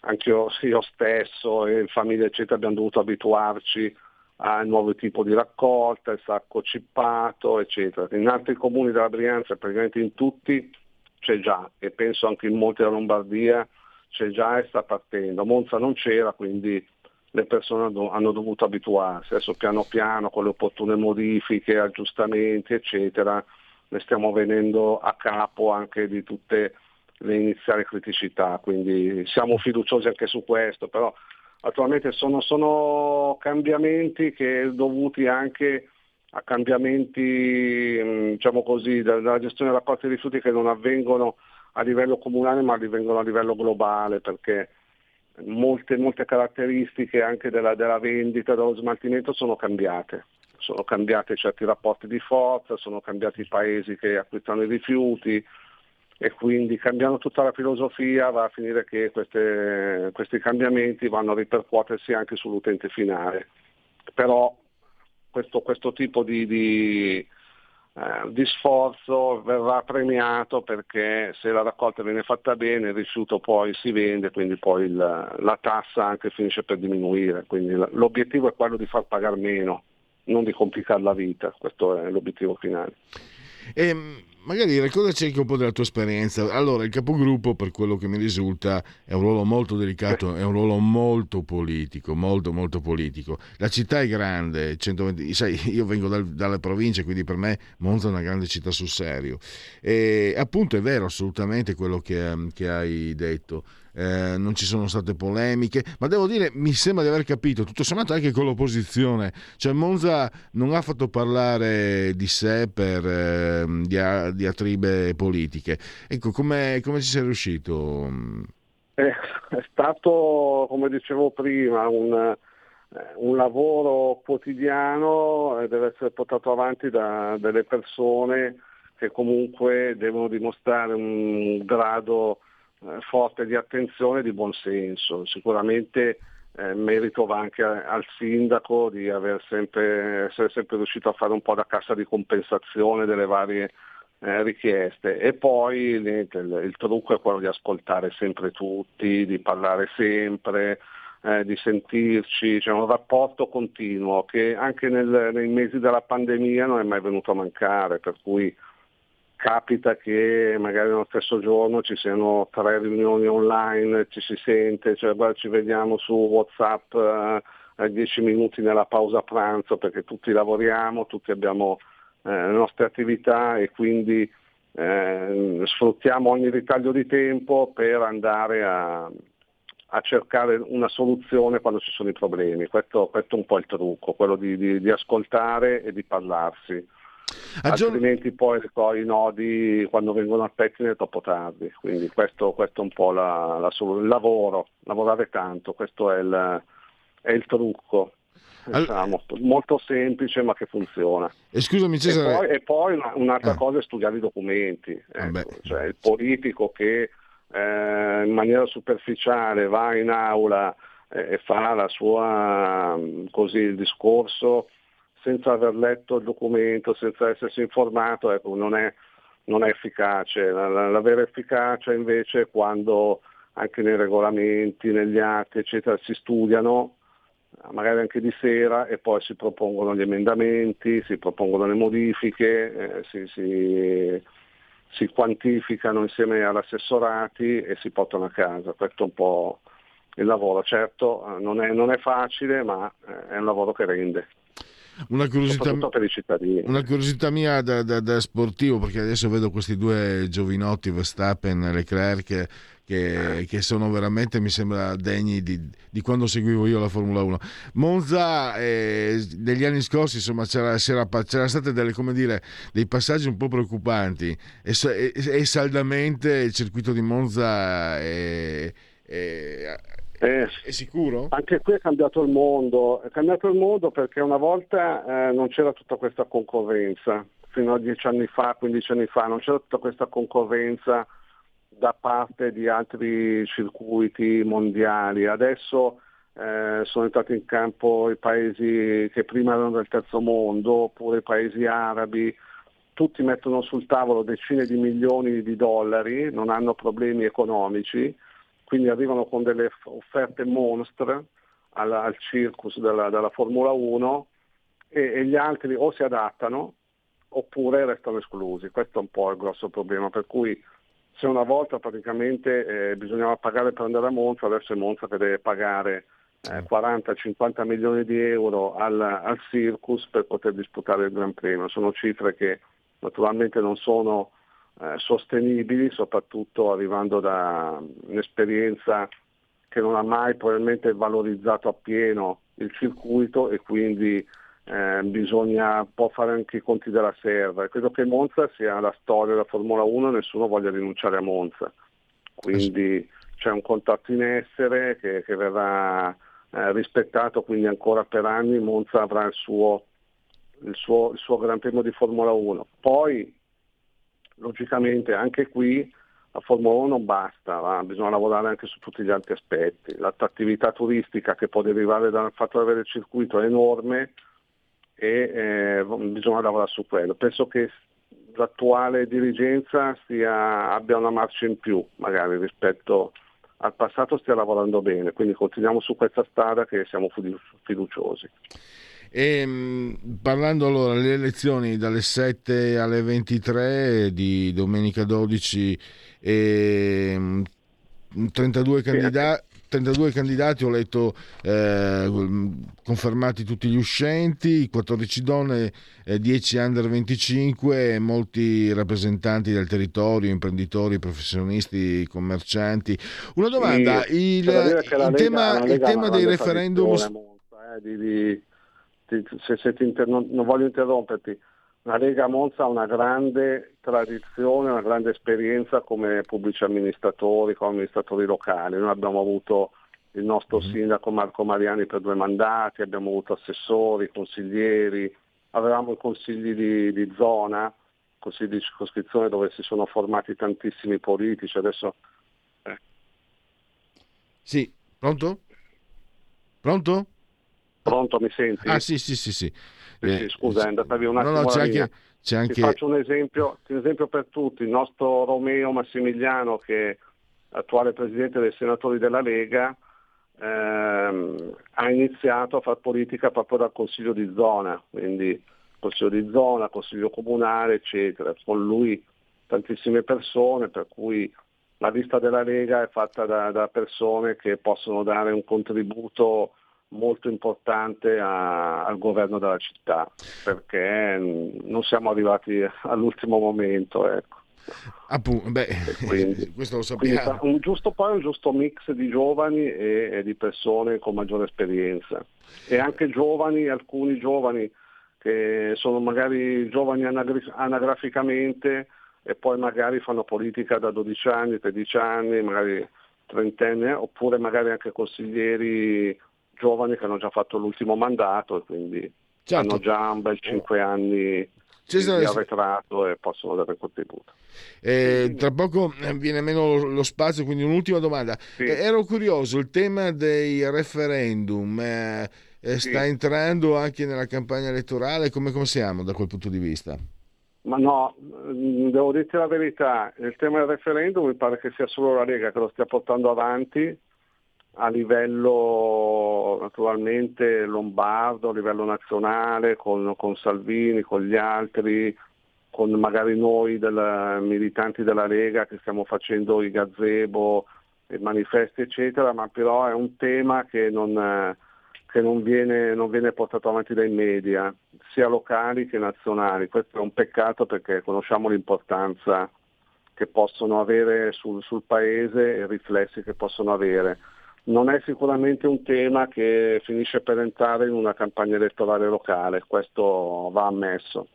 anche io, io stesso e famiglia eccetera abbiamo dovuto abituarci al nuovo tipo di raccolta, il sacco cippato, eccetera. In altri comuni della Brianza, praticamente in tutti, c'è già e penso anche in molti della Lombardia c'è già e sta partendo. A Monza non c'era, quindi le persone hanno dovuto abituarsi. Adesso piano piano con le opportune modifiche, aggiustamenti, eccetera, ne stiamo venendo a capo anche di tutte le iniziali criticità, quindi siamo fiduciosi anche su questo, però attualmente sono, sono cambiamenti che dovuti anche a cambiamenti mm, diciamo così, della gestione della raccolta dei rifiuti che non avvengono a livello comunale ma avvengono a livello globale perché molte, molte caratteristiche anche della, della vendita, dello smaltimento sono cambiate. Sono cambiati certi rapporti di forza, sono cambiati i paesi che acquistano i rifiuti, e quindi cambiando tutta la filosofia va a finire che queste, questi cambiamenti vanno a ripercuotersi anche sull'utente finale. Però questo, questo tipo di, di, eh, di, sforzo verrà premiato perché se la raccolta viene fatta bene il rifiuto poi si vende, quindi poi il, la tassa anche finisce per diminuire. Quindi l'obiettivo è quello di far pagare meno, non di complicare la vita, questo è l'obiettivo finale. E ehm, magari raccontaci anche un po' della tua esperienza. Allora, il capogruppo, per quello che mi risulta, è un ruolo molto delicato, è un ruolo molto politico, molto molto politico. La città è grande, 120, sai, io vengo dal, dalle province, quindi per me Monza è una grande città sul serio. E appunto è vero assolutamente quello che, che hai detto eh, non ci sono state polemiche, ma devo dire, mi sembra di aver capito, tutto sommato anche con l'opposizione, cioè Monza non ha fatto parlare di sé per eh, diatribe politiche. Ecco, come ci sei riuscito? Eh, è stato, come dicevo prima, un, eh, un lavoro quotidiano e deve essere portato avanti da delle persone che comunque devono dimostrare un grado forte di attenzione e di buonsenso. Sicuramente eh, merito va anche al sindaco di sempre, essere sempre riuscito a fare un po' da cassa di compensazione delle varie eh, richieste e poi niente, il, il, trucco è quello di ascoltare sempre tutti, di parlare sempre, eh, di sentirci, c'è un rapporto continuo che anche nel, nei mesi della pandemia non è mai venuto a mancare, per cui capita che magari nello stesso giorno ci siano tre riunioni online, ci si sente, cioè guarda, ci vediamo su Whatsapp eh, a dieci minuti nella pausa pranzo perché tutti lavoriamo, tutti abbiamo eh, le nostre attività e quindi eh, sfruttiamo ogni ritaglio di tempo per andare a, a, cercare una soluzione quando ci sono i problemi. Questo, questo è un po' il trucco, quello di, di, di ascoltare e di parlarsi. Altrimenti poi i nodi quando vengono al pettine è troppo tardi, quindi questo, questo è un po' la, la, il lavoro, lavorare tanto, questo è il, è il trucco. All... Molto, molto, semplice ma che funziona. E scusami Cesare. E poi, e poi una, un'altra ah. cosa è studiare i documenti, ecco, cioè il politico che eh, in maniera superficiale va in aula eh, e fa la sua, così, il discorso senza aver letto il documento, senza essersi informato, ecco, non, è, non è efficace. La, la, la, vera efficacia invece è quando anche nei regolamenti, negli atti, eccetera, si studiano, magari anche di sera, e poi si propongono gli emendamenti, si propongono le modifiche, eh, si, si, si, quantificano insieme all'assessorati e si portano a casa. Questo è un po' il lavoro. Certo, eh, non è, non è facile, ma eh, è un lavoro che rende. Una curiosità, una curiosità, mia da, da, da, sportivo, perché adesso vedo questi due giovinotti, Verstappen e Leclerc, che, eh. che, sono veramente, mi sembra, degni di, di, quando seguivo io la Formula 1. Monza, eh, negli anni scorsi, insomma, c'era, c'era, state delle, dire, dei passaggi un po' preoccupanti e, e, e, saldamente il circuito di Monza è, è eh, è sicuro? Anche qui è cambiato il mondo, è cambiato il mondo perché una volta eh, non c'era tutta questa concorrenza, fino a dieci anni fa, 15 anni fa, non c'era tutta questa concorrenza da parte di altri circuiti mondiali. Adesso eh, sono entrati in campo i paesi che prima erano del terzo mondo, oppure i paesi arabi, tutti mettono sul tavolo decine di milioni di dollari, non hanno problemi economici quindi arrivano con delle offerte monstre al, al circus della, della, Formula 1 e, e, gli altri o si adattano oppure restano esclusi. Questo è un po' il grosso problema, per cui se una volta praticamente eh, bisognava pagare per andare a Monza, adesso è Monza che deve pagare eh, 40-50 milioni di euro al, al circus per poter disputare il Gran Premio. Sono cifre che naturalmente non sono eh, sostenibili, soprattutto arrivando da un'esperienza che non ha mai probabilmente valorizzato appieno il circuito e quindi eh, bisogna un po' fare anche i conti della serva. Credo che Monza sia la storia della Formula 1 e nessuno voglia rinunciare a Monza. Quindi c'è un contratto in essere che, che verrà eh, rispettato, quindi ancora per anni Monza avrà il suo, il suo, il suo Gran Premio di Formula 1. Poi logicamente anche qui la Formula 1 non basta, va? bisogna lavorare anche su tutti gli altri aspetti. L'attrattività turistica che può derivare dal fatto di avere il circuito è enorme e eh, bisogna lavorare su quello. Penso che l'attuale dirigenza stia, abbia una marcia in più magari rispetto al passato stia lavorando bene, quindi continuiamo su questa strada che siamo fiduciosi. E, ehm, parlando allora delle elezioni dalle 7 alle 23 di domenica 12, e, 32 candidati. 32 candidati, ho letto eh, confermati tutti gli uscenti, 14 donne, eh, 10 under 25, molti rappresentanti del territorio, imprenditori, professionisti, commercianti. Una domanda, sì, il, il, tema, il tema dei referendum... Eh, di, di se, se inter- non, non, voglio interromperti, la Lega Monza ha una grande tradizione, una grande esperienza come pubblici amministratori, come amministratori locali. Noi abbiamo avuto il nostro mm-hmm. sindaco Marco Mariani per due mandati, abbiamo avuto assessori, consiglieri, avevamo i consigli di, di zona, consigli di circoscrizione dove si sono formati tantissimi politici. Adesso... Eh. Sì, pronto? Pronto? Pronto, mi senti? Ah sì, sì, sì. sì. sì, sì scusa, è andata via un attimo no, no, c'è anche, c'è anche... Ti faccio un esempio, un esempio per tutti. Il nostro Romeo Massimiliano, che è attuale presidente dei senatori della Lega, ehm, ha iniziato a fare politica proprio dal Consiglio di zona, quindi Consiglio di zona, Consiglio comunale, eccetera. Con lui tantissime persone, per cui la lista della Lega è fatta da, da persone che possono dare un contributo molto importante a, al governo della città, perché non siamo arrivati all'ultimo momento. Ecco. Appunto, beh, quindi, questo lo sappiamo. un giusto, poi un giusto mix di giovani e, e, di persone con maggiore esperienza e anche giovani, alcuni giovani che sono magari giovani anagraficamente e poi magari fanno politica da 12 anni, 13 anni, magari trentenni, oppure magari anche consiglieri giovani che hanno già fatto l'ultimo mandato e quindi certo. hanno già un bel 5 anni Cesare... di arretrato e possono dare contributo. Eh, tra poco viene meno lo, spazio, quindi un'ultima domanda. Sì. Eh, ero curioso, il tema dei referendum eh, eh sta sì. entrando anche nella campagna elettorale, come, come siamo da quel punto di vista? Ma no, mm, devo dirti la verità, il tema del referendum mi pare che sia solo la Lega che lo stia portando avanti a livello naturalmente lombardo, a livello nazionale, con, con Salvini, con gli altri, con magari noi del, militanti della Lega che stiamo facendo i gazebo, i manifesti eccetera, ma però è un tema che non, che non viene, non viene portato avanti dai media, sia locali che nazionali. Questo è un peccato perché conosciamo l'importanza che possono avere sul, sul paese e i riflessi che possono avere non è sicuramente un tema che finisce per entrare in una campagna elettorale locale, questo va ammesso.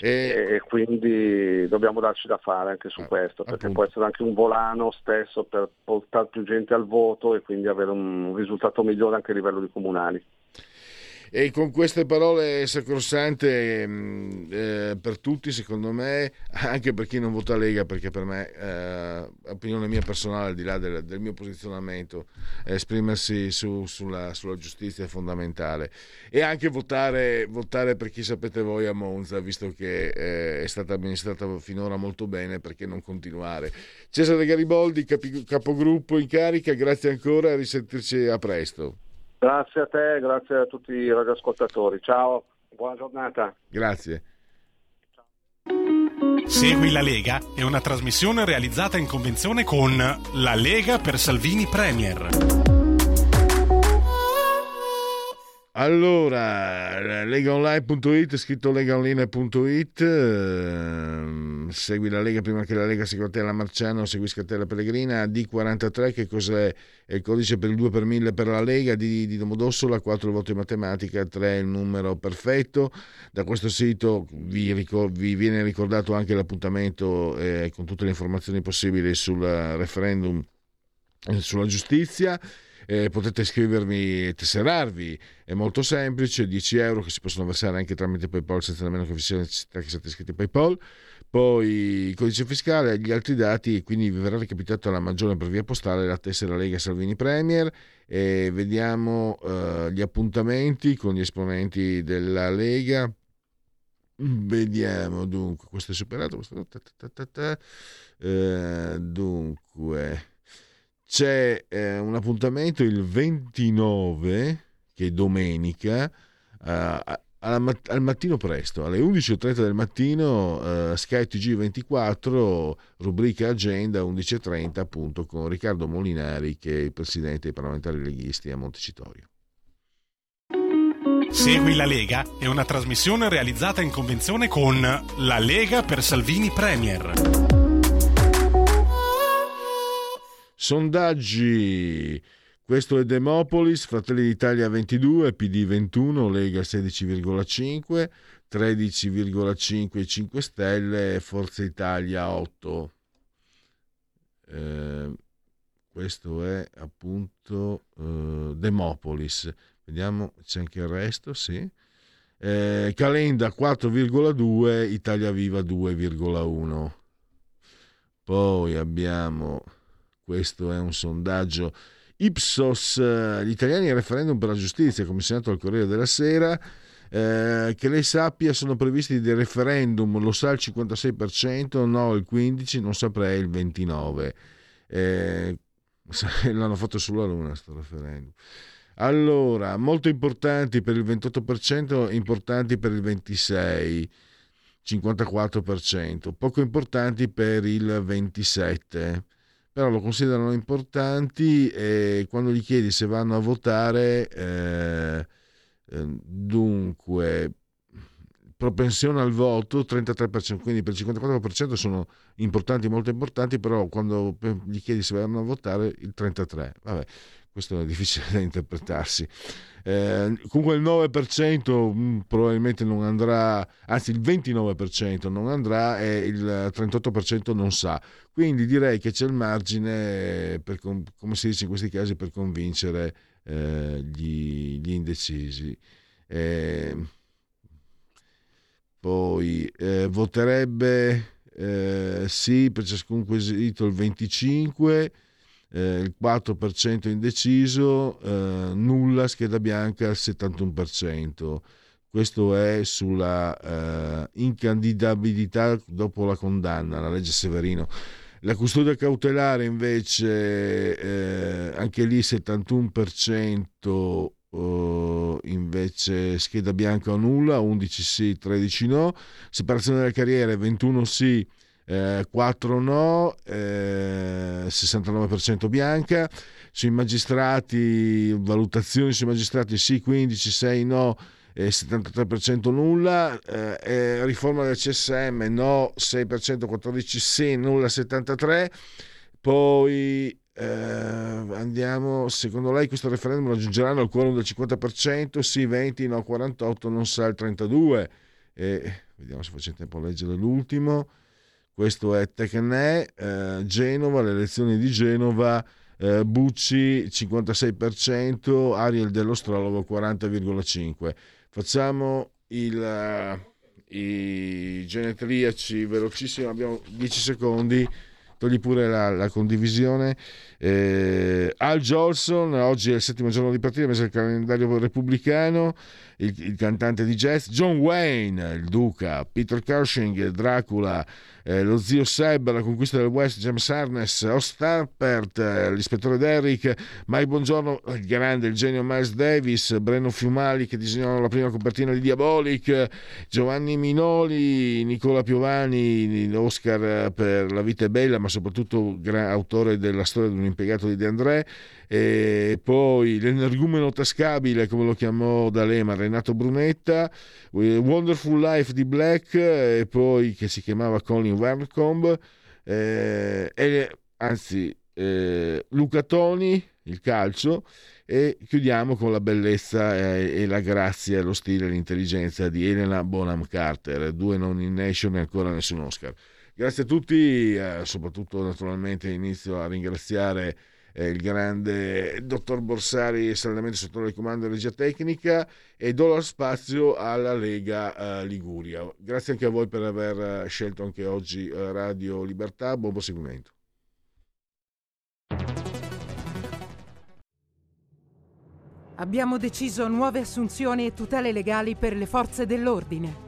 E, e quindi dobbiamo darci da fare anche su eh, questo, perché appunto. può essere anche un volano stesso per portare più gente al voto e quindi avere un risultato migliore anche a livello di comunali. E con queste parole sacrosante mm, eh, per tutti, secondo me, anche per chi non vota Lega, perché per me, eh, opinione mia personale, al di là del, del mio posizionamento, esprimersi su, sulla, sulla, giustizia è fondamentale. E anche votare, votare, per chi sapete voi a Monza, visto che eh, è stata amministrata finora molto bene, perché non continuare. Cesare Gariboldi, capi, capogruppo in carica, grazie ancora e risentirci a presto. Grazie a te, grazie a tutti i radioascoltatori. Ciao, buona giornata. Grazie. Segui la Lega è una trasmissione realizzata in convenzione con La Lega per Salvini Premier. Allora, legaonline.it, scritto legaonline.it, eh, segui la Lega prima che la Lega segua te la Marciano, segui Scatella Pellegrina, D43 che cos'è? È il codice per il 2 per 1000 per la Lega, D di Domodossola, 4 il voto in matematica, 3 il numero perfetto. Da questo sito vi, ricor- vi viene ricordato anche l'appuntamento eh, con tutte le informazioni possibili sul referendum eh, sulla giustizia eh, potete iscrivervi e tesserarvi, è molto semplice, 10 euro che si possono versare anche tramite PayPal senza nemmeno che vi sia necessità che siate iscritti a PayPal, poi il codice fiscale gli altri dati, quindi vi verrà recapitato la maggiore per via postale la tessera Lega Salvini Premier e vediamo uh, gli appuntamenti con gli esponenti della Lega. Vediamo dunque, questo è superato. Questo... Uh, dunque, c'è eh, un appuntamento il 29, che è domenica, eh, alla, al mattino presto, alle 11.30 del mattino, eh, Sky TG24, rubrica Agenda 11.30, appunto con Riccardo Molinari, che è il presidente dei parlamentari leghisti a Montecitorio. Segui la Lega è una trasmissione realizzata in convenzione con La Lega per Salvini Premier. Sondaggi. Questo è Demopolis, Fratelli d'Italia 22, PD 21, Lega 16,5, 13,5 5 Stelle, Forza Italia 8. Eh, questo è appunto eh, Demopolis. Vediamo, c'è anche il resto, sì. Eh, Calenda 4,2, Italia Viva 2,1. Poi abbiamo questo è un sondaggio Ipsos, eh, gli italiani al referendum per la giustizia, commissionato al Corriere della Sera. Eh, che lei sappia sono previsti dei referendum, lo sa il 56%, no il 15%, non saprei il 29%. Eh, l'hanno fatto sulla Luna questo referendum. Allora, molto importanti per il 28%, importanti per il 26%, 54%, poco importanti per il 27%. Però lo considerano importanti e quando gli chiedi se vanno a votare, eh, eh, dunque, propensione al voto 33%, quindi per il 54% sono importanti, molto importanti, però quando gli chiedi se vanno a votare il 33%, vabbè, questo è difficile da interpretarsi. Eh, comunque il 9% mh, probabilmente non andrà, anzi il 29% non andrà e il 38% non sa. Quindi direi che c'è il margine, per, come si dice in questi casi, per convincere eh, gli, gli, indecisi. Eh, poi voterebbe eh, sì per ciascun quesito il 25%, eh, il 4% indeciso, eh, nulla scheda bianca al 71%. Questo è sulla eh, incandidabilità dopo la condanna, la legge Severino. La custodia cautelare invece, eh, anche lì 71% Uh, invece scheda bianca o nulla, 11 sì, 13 no, separazione delle carriere 21 sì, eh, 4 no, eh, 69% bianca, sui magistrati, valutazioni sui magistrati sì, 15, 6 no, eh, 73% nulla, eh, riforma del CSM no, 6%, 14 sì, nulla, 73%, poi eh, andiamo, secondo lei questo referendum raggiungeranno il quorum del 50%? Sì, 20, no, 48, non sa il 32. Eh, vediamo se faccio tempo a leggere l'ultimo questo è Tecnè, eh, Genova, le elezioni di Genova, eh, Bucci 56%, Ariel dell'Ostrologo 40,5%. Facciamo il, uh, i genetriaci velocissimo, abbiamo 10 secondi, togli pure la, la condivisione. Eh, Al Jolson, oggi è il settimo giorno di partita, mese il calendario repubblicano, il, il, cantante di jazz, John Wayne, il duca, Peter Cushing, Dracula, eh, lo zio Seb, la conquista del West, James Harness, Ostappert, eh, l'ispettore Derrick, Mike Buongiorno, il grande, il genio Miles Davis, Breno Fiumali che disegnò la prima copertina di Diabolic, Giovanni Minoli, Nicola Piovani, Oscar per La vita è bella, ma soprattutto autore della storia un impiegato di De André, e poi l'energumeno tascabile, come lo chiamò D'Alema, Renato Brunetta, Wonderful Life di Black, e poi che si chiamava Colin Werncombe, eh, e, anzi eh, Luca Toni, il calcio, e chiudiamo con la bellezza e, e la grazia, lo stile e l'intelligenza di Elena Bonham Carter, due non in nation e ancora nessun Oscar. Grazie a tutti, eh, soprattutto naturalmente inizio a ringraziare eh, il grande dottor Borsari, saldamente sotto il comando di regia tecnica, e do lo spazio alla Lega eh, Liguria. Grazie anche a voi per aver eh, scelto anche oggi eh, Radio Libertà. Buon proseguimento. Abbiamo deciso nuove assunzioni e tutele legali per le forze dell'ordine.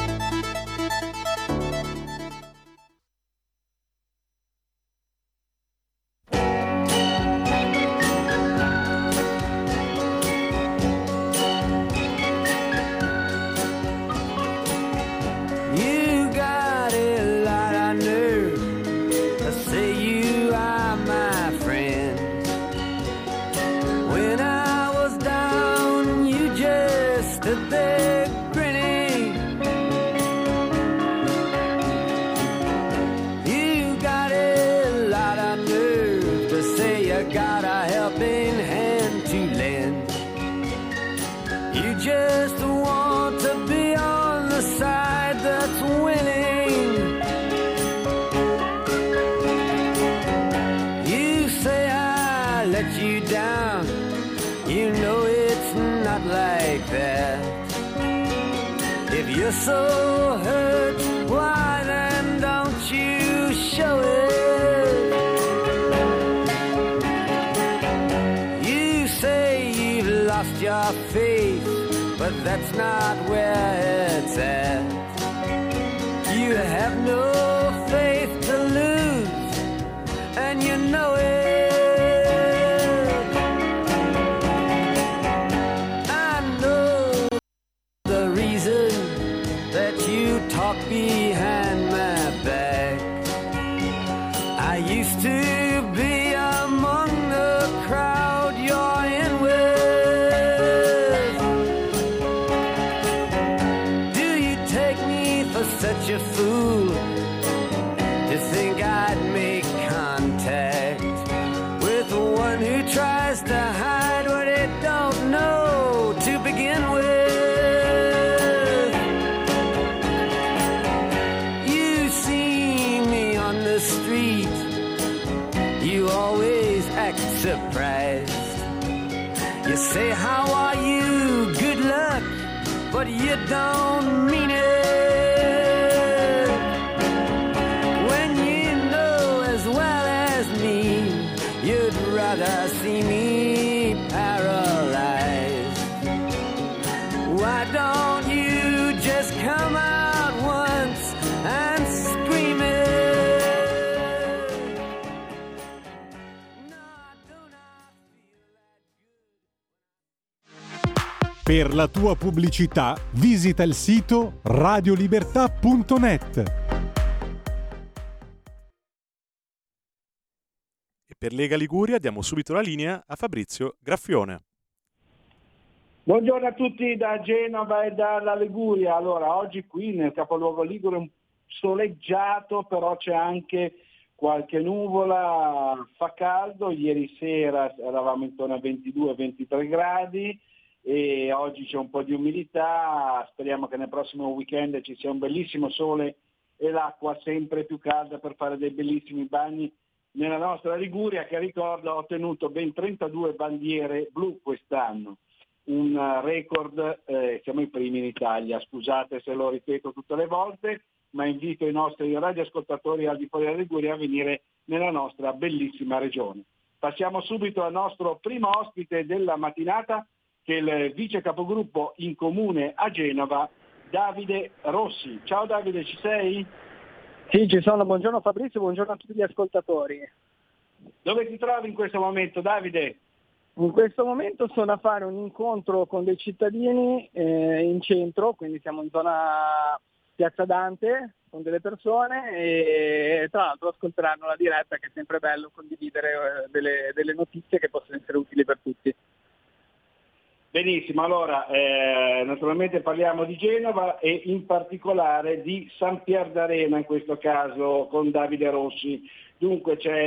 Lost your faith, but that's not where it's at. You have no faith to lose, and you know it. Per la tua pubblicità visita il sito radiolibertà.net. E per Lega Liguria diamo subito la linea a Fabrizio Graffione. Buongiorno a tutti da Genova e dalla Liguria. Allora, oggi qui nel capoluogo Ligure un soleggiato, però c'è anche qualche nuvola, fa caldo, ieri sera eravamo intorno a 22-23 gradi e oggi c'è un po' di umidità, speriamo che nel prossimo weekend ci sia un bellissimo sole e l'acqua sempre più calda per fare dei bellissimi bagni nella nostra Liguria che ricordo ha ottenuto ben 32 bandiere blu quest'anno un record, eh, siamo i primi in Italia, scusate se lo ripeto tutte le volte, ma invito i nostri radioascoltatori al di fuori della Liguria a venire nella nostra bellissima regione. Passiamo subito al nostro primo ospite della mattinata, il vice capogruppo in comune a Genova, Davide Rossi. Ciao Davide, ci sei? Sì, ci sono. Buongiorno Fabrizio, buongiorno a tutti gli ascoltatori. Dove ti trovi in questo momento, Davide? In questo momento sono a fare un incontro con dei cittadini eh, in centro, quindi siamo in zona Piazza Dante con delle persone e tra l'altro ascolteranno la diretta che è sempre bello condividere eh, delle, delle notizie che possono essere utili per tutti. Benissimo, allora eh, naturalmente parliamo di Genova e in particolare di San Pier d'Arena in questo caso con Davide Rossi. Dunque c'è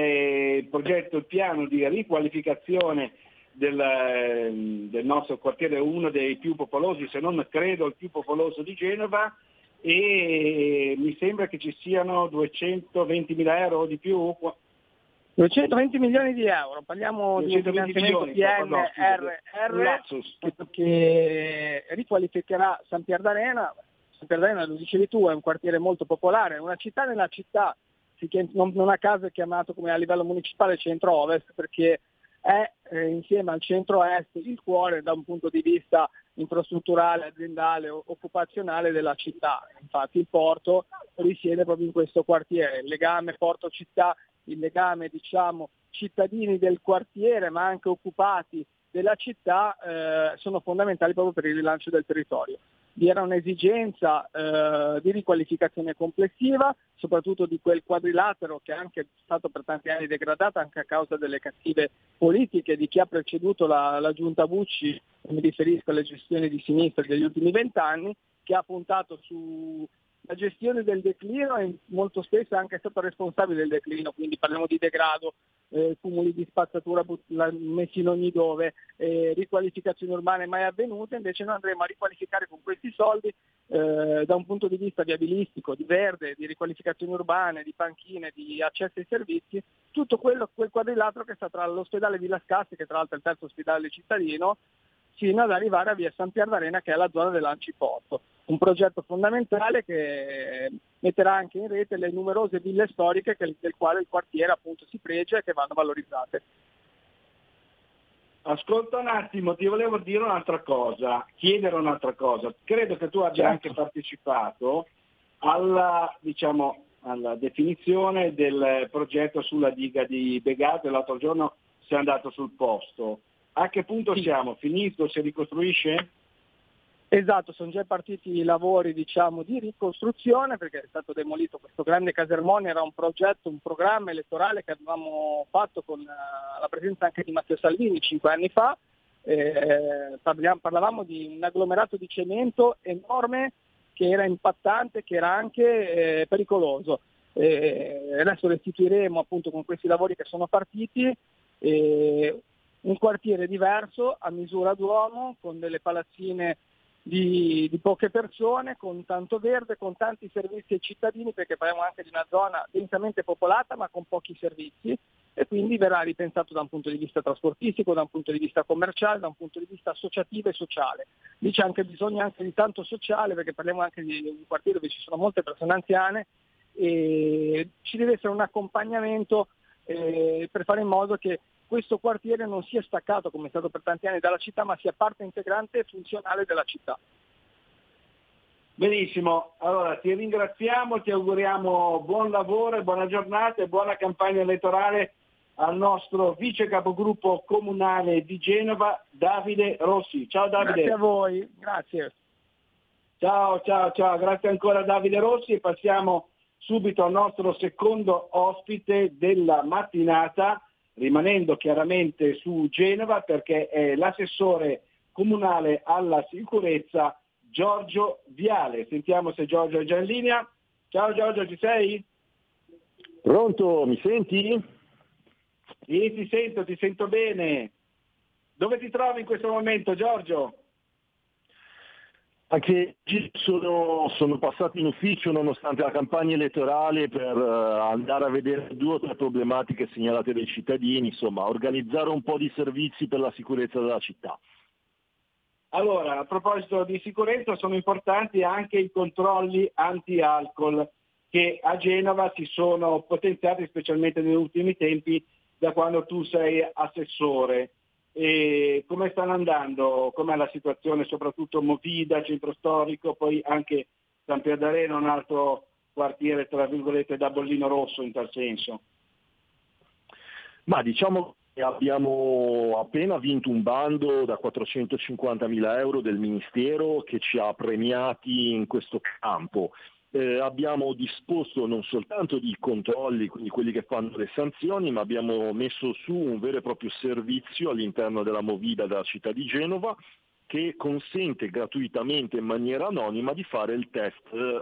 il progetto, il piano di riqualificazione del, del nostro quartiere, uno dei più popolosi, se non credo il più popoloso di Genova e mi sembra che ci siano 220 mila euro di più 220 milioni di euro, parliamo di un 220 finanziamento PNRR che riqualificherà San Pier d'Arena. San Pier d'Arena, lo dicevi tu, è un quartiere molto popolare, è una città nella città, non, non a caso è chiamato come a livello municipale centro-ovest perché è eh, insieme al centro-est il cuore da un punto di vista infrastrutturale, aziendale, occupazionale della città. Infatti il porto risiede proprio in questo quartiere, il legame porto-città, il legame diciamo cittadini del quartiere ma anche occupati della città eh, sono fondamentali proprio per il rilancio del territorio. vi era un'esigenza eh, di riqualificazione complessiva, soprattutto di quel quadrilatero che è anche stato per tanti anni degradato anche a causa delle cattive politiche di chi ha preceduto la, la giunta Bucci, mi riferisco alle gestioni di sinistra degli ultimi vent'anni, che ha puntato su la gestione del declino è molto spesso anche stato responsabile del declino, quindi parliamo di degrado, eh, cumuli di spazzatura messi in ogni dove, eh, riqualificazioni urbane mai avvenute, invece noi andremo a riqualificare con questi soldi eh, da un punto di vista viabilistico, di verde, di riqualificazioni urbane, di panchine, di accesso ai servizi, tutto quello, quel quadrilatero che sta tra l'ospedale Villa Scassi, che tra l'altro è il terzo ospedale cittadino, fino ad arrivare a via San Pier d'Arena che è la zona dell'Anciporto. Un progetto fondamentale che metterà anche in rete le numerose ville storiche che, del quale il quartiere appunto si pregia e che vanno valorizzate. Ascolta un attimo, ti volevo dire un'altra cosa, chiedere un'altra cosa. Credo che tu abbia certo. anche partecipato alla, diciamo, alla definizione del progetto sulla diga di Begato e l'altro giorno sei andato sul posto. A che punto sì. siamo? Finito? Si ricostruisce? Esatto, sono già partiti i lavori diciamo, di ricostruzione perché è stato demolito questo grande casermone, era un progetto, un programma elettorale che avevamo fatto con uh, la presenza anche di Matteo Salvini cinque anni fa. Eh, parliamo, parlavamo di un agglomerato di cemento enorme che era impattante, che era anche eh, pericoloso. Eh, adesso restituiremo appunto con questi lavori che sono partiti un quartiere diverso a misura d'uomo, con delle palazzine di, di, poche persone, con tanto verde, con tanti servizi ai cittadini, perché parliamo anche di una zona densamente popolata ma con pochi servizi e quindi verrà ripensato da un punto di vista trasportistico, da un punto di vista commerciale, da un punto di vista associativo e sociale. Lì c'è anche bisogno anche di tanto sociale perché parliamo anche di un quartiere dove ci sono molte persone anziane e ci deve essere un accompagnamento eh, per fare in modo che questo quartiere non sia staccato come è stato per tanti anni dalla città, ma sia parte integrante e funzionale della città. Benissimo, allora ti ringraziamo, ti auguriamo buon lavoro buona giornata e buona campagna elettorale al nostro vice capogruppo comunale di Genova, Davide Rossi. Ciao Davide. Grazie a voi, grazie. Ciao, ciao, ciao, grazie ancora Davide Rossi e passiamo subito al nostro secondo ospite della mattinata, rimanendo chiaramente su Genova perché è l'assessore comunale alla sicurezza Giorgio Viale. Sentiamo se Giorgio è già in linea. Ciao Giorgio, ci sei? Pronto, mi senti? Sì, ti sento, ti sento bene. Dove ti trovi in questo momento Giorgio? Anche oggi sono, sono, passato in ufficio nonostante la campagna elettorale per uh, andare a vedere due o tre problematiche segnalate dai cittadini, insomma organizzare un po' di servizi per la sicurezza della città. Allora, a proposito di sicurezza sono importanti anche i controlli anti-alcol che a Genova si sono potenziati specialmente negli ultimi tempi da quando tu sei assessore. E come stanno andando? Com'è la situazione soprattutto Movida, centro storico, poi anche San Pier d'Arena, un altro quartiere tra virgolette da bollino rosso in tal senso? Ma diciamo che abbiamo appena vinto un bando da 450 mila euro del Ministero che ci ha premiati in questo campo eh, abbiamo disposto non soltanto di controlli, quindi quelli che fanno le sanzioni, ma abbiamo messo su un vero e proprio servizio all'interno della Movida della città di Genova che consente gratuitamente in maniera anonima di fare il test eh,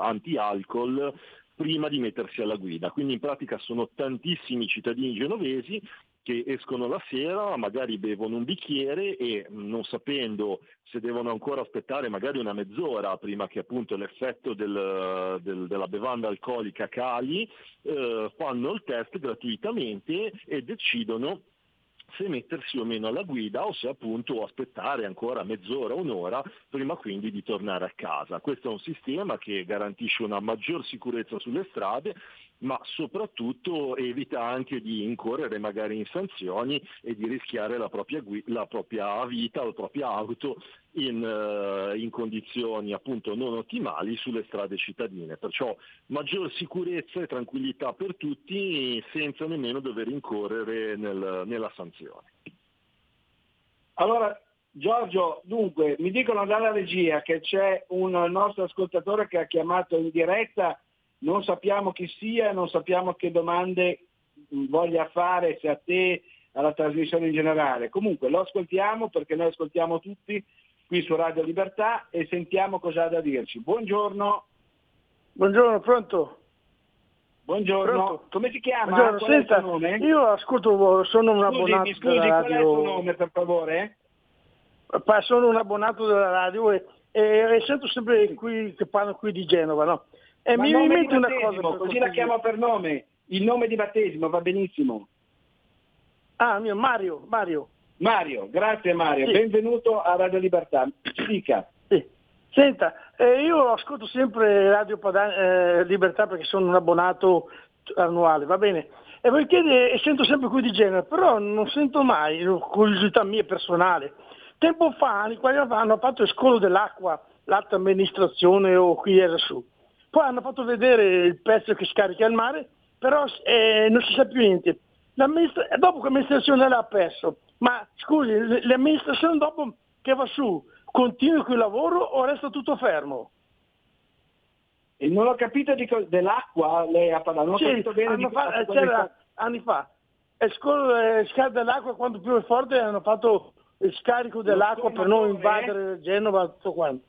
anti-alcol prima di mettersi alla guida. Quindi in pratica sono tantissimi cittadini genovesi che escono la sera, magari bevono un bicchiere e non sapendo se devono ancora aspettare magari una mezz'ora prima che appunto l'effetto del, del, della bevanda alcolica cali, eh, fanno il test gratuitamente e decidono se mettersi o meno alla guida o se appunto aspettare ancora mezz'ora, un'ora prima quindi di tornare a casa. Questo è un sistema che garantisce una maggior sicurezza sulle strade ma soprattutto evita anche di incorrere magari in sanzioni e di rischiare la propria, la propria vita la propria auto in, uh, in, condizioni appunto non ottimali sulle strade cittadine. Perciò maggior sicurezza e tranquillità per tutti senza nemmeno dover incorrere nel, nella sanzione. Allora, Giorgio, dunque, mi dicono dalla regia che c'è un nostro ascoltatore che ha chiamato in diretta, non sappiamo chi sia, non sappiamo che domande voglia fare, se a te, alla trasmissione in generale. Comunque lo ascoltiamo perché noi ascoltiamo tutti qui su Radio Libertà e sentiamo cosa ha da dirci. Buongiorno. Buongiorno, pronto? Buongiorno, Pronto? come si chiama? Senta, io ascolto, sono un Scusi, abbonato scusi, della qual è il radio. tuo nome per favore? Sono un abbonato della radio e, e sento sempre qui che parlano qui di Genova, no? E Ma mi, mette una cosa. per così la chiamo per nome. Il nome di battesimo va benissimo. Ah, mio Mario, Mario. Mario, grazie Mario, Sì. benvenuto a Radio Libertà. Dica. Sì. Senta, eh, io ascolto sempre Radio Pada- eh, Libertà perché sono un abbonato annuale, va bene? E voi chiede, e sento sempre qui di genere, però non sento mai, eh, curiosità mia personale. Tempo fa, anni quali hanno fatto il scolo dell'acqua, l'alta amministrazione o qui era su. Poi hanno fatto vedere il pezzo che scarica il mare, però eh, non si sa più niente. Dopo che l'amministrazione l'ha perso, ma scusi, l'amministrazione dopo che va su, continua quel lavoro o resta tutto fermo? E non ho capito di co- dell'acqua, lei ha parlato, non ho Sì, capito bene di fa- cosa eh, anni fa. E scolo, eh, scarico dell'acqua quanto più è forte hanno fatto il scarico dell'acqua per non scolmatore? invadere Genova tutto quanto.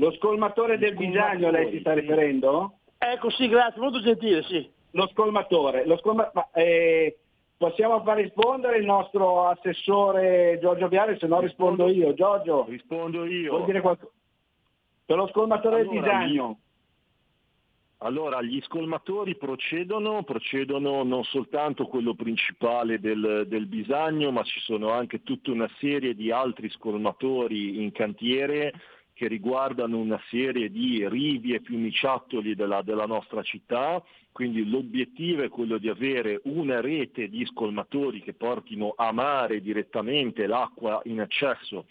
Lo scolmatore del Bisagno lei si sta riferendo? Ecco sì, grazie, molto gentile, sì. Lo scolmatore, lo scolma- ma, eh, possiamo far rispondere il nostro assessore Giorgio Viale, se no rispondo io. Giorgio, rispondo io. vuol dire qualcosa? Per lo scolmatore del Allora, Bisagno. Allora, gli scolmatori procedono, procedono non soltanto quello principale del, del Bisagno, ma ci sono anche tutta una serie di altri scolmatori in cantiere che riguardano una serie di rivi e fiumiciattoli della, della nostra città, quindi l'obiettivo è quello di avere una rete di scolmatori che portino a mare direttamente l'acqua in eccesso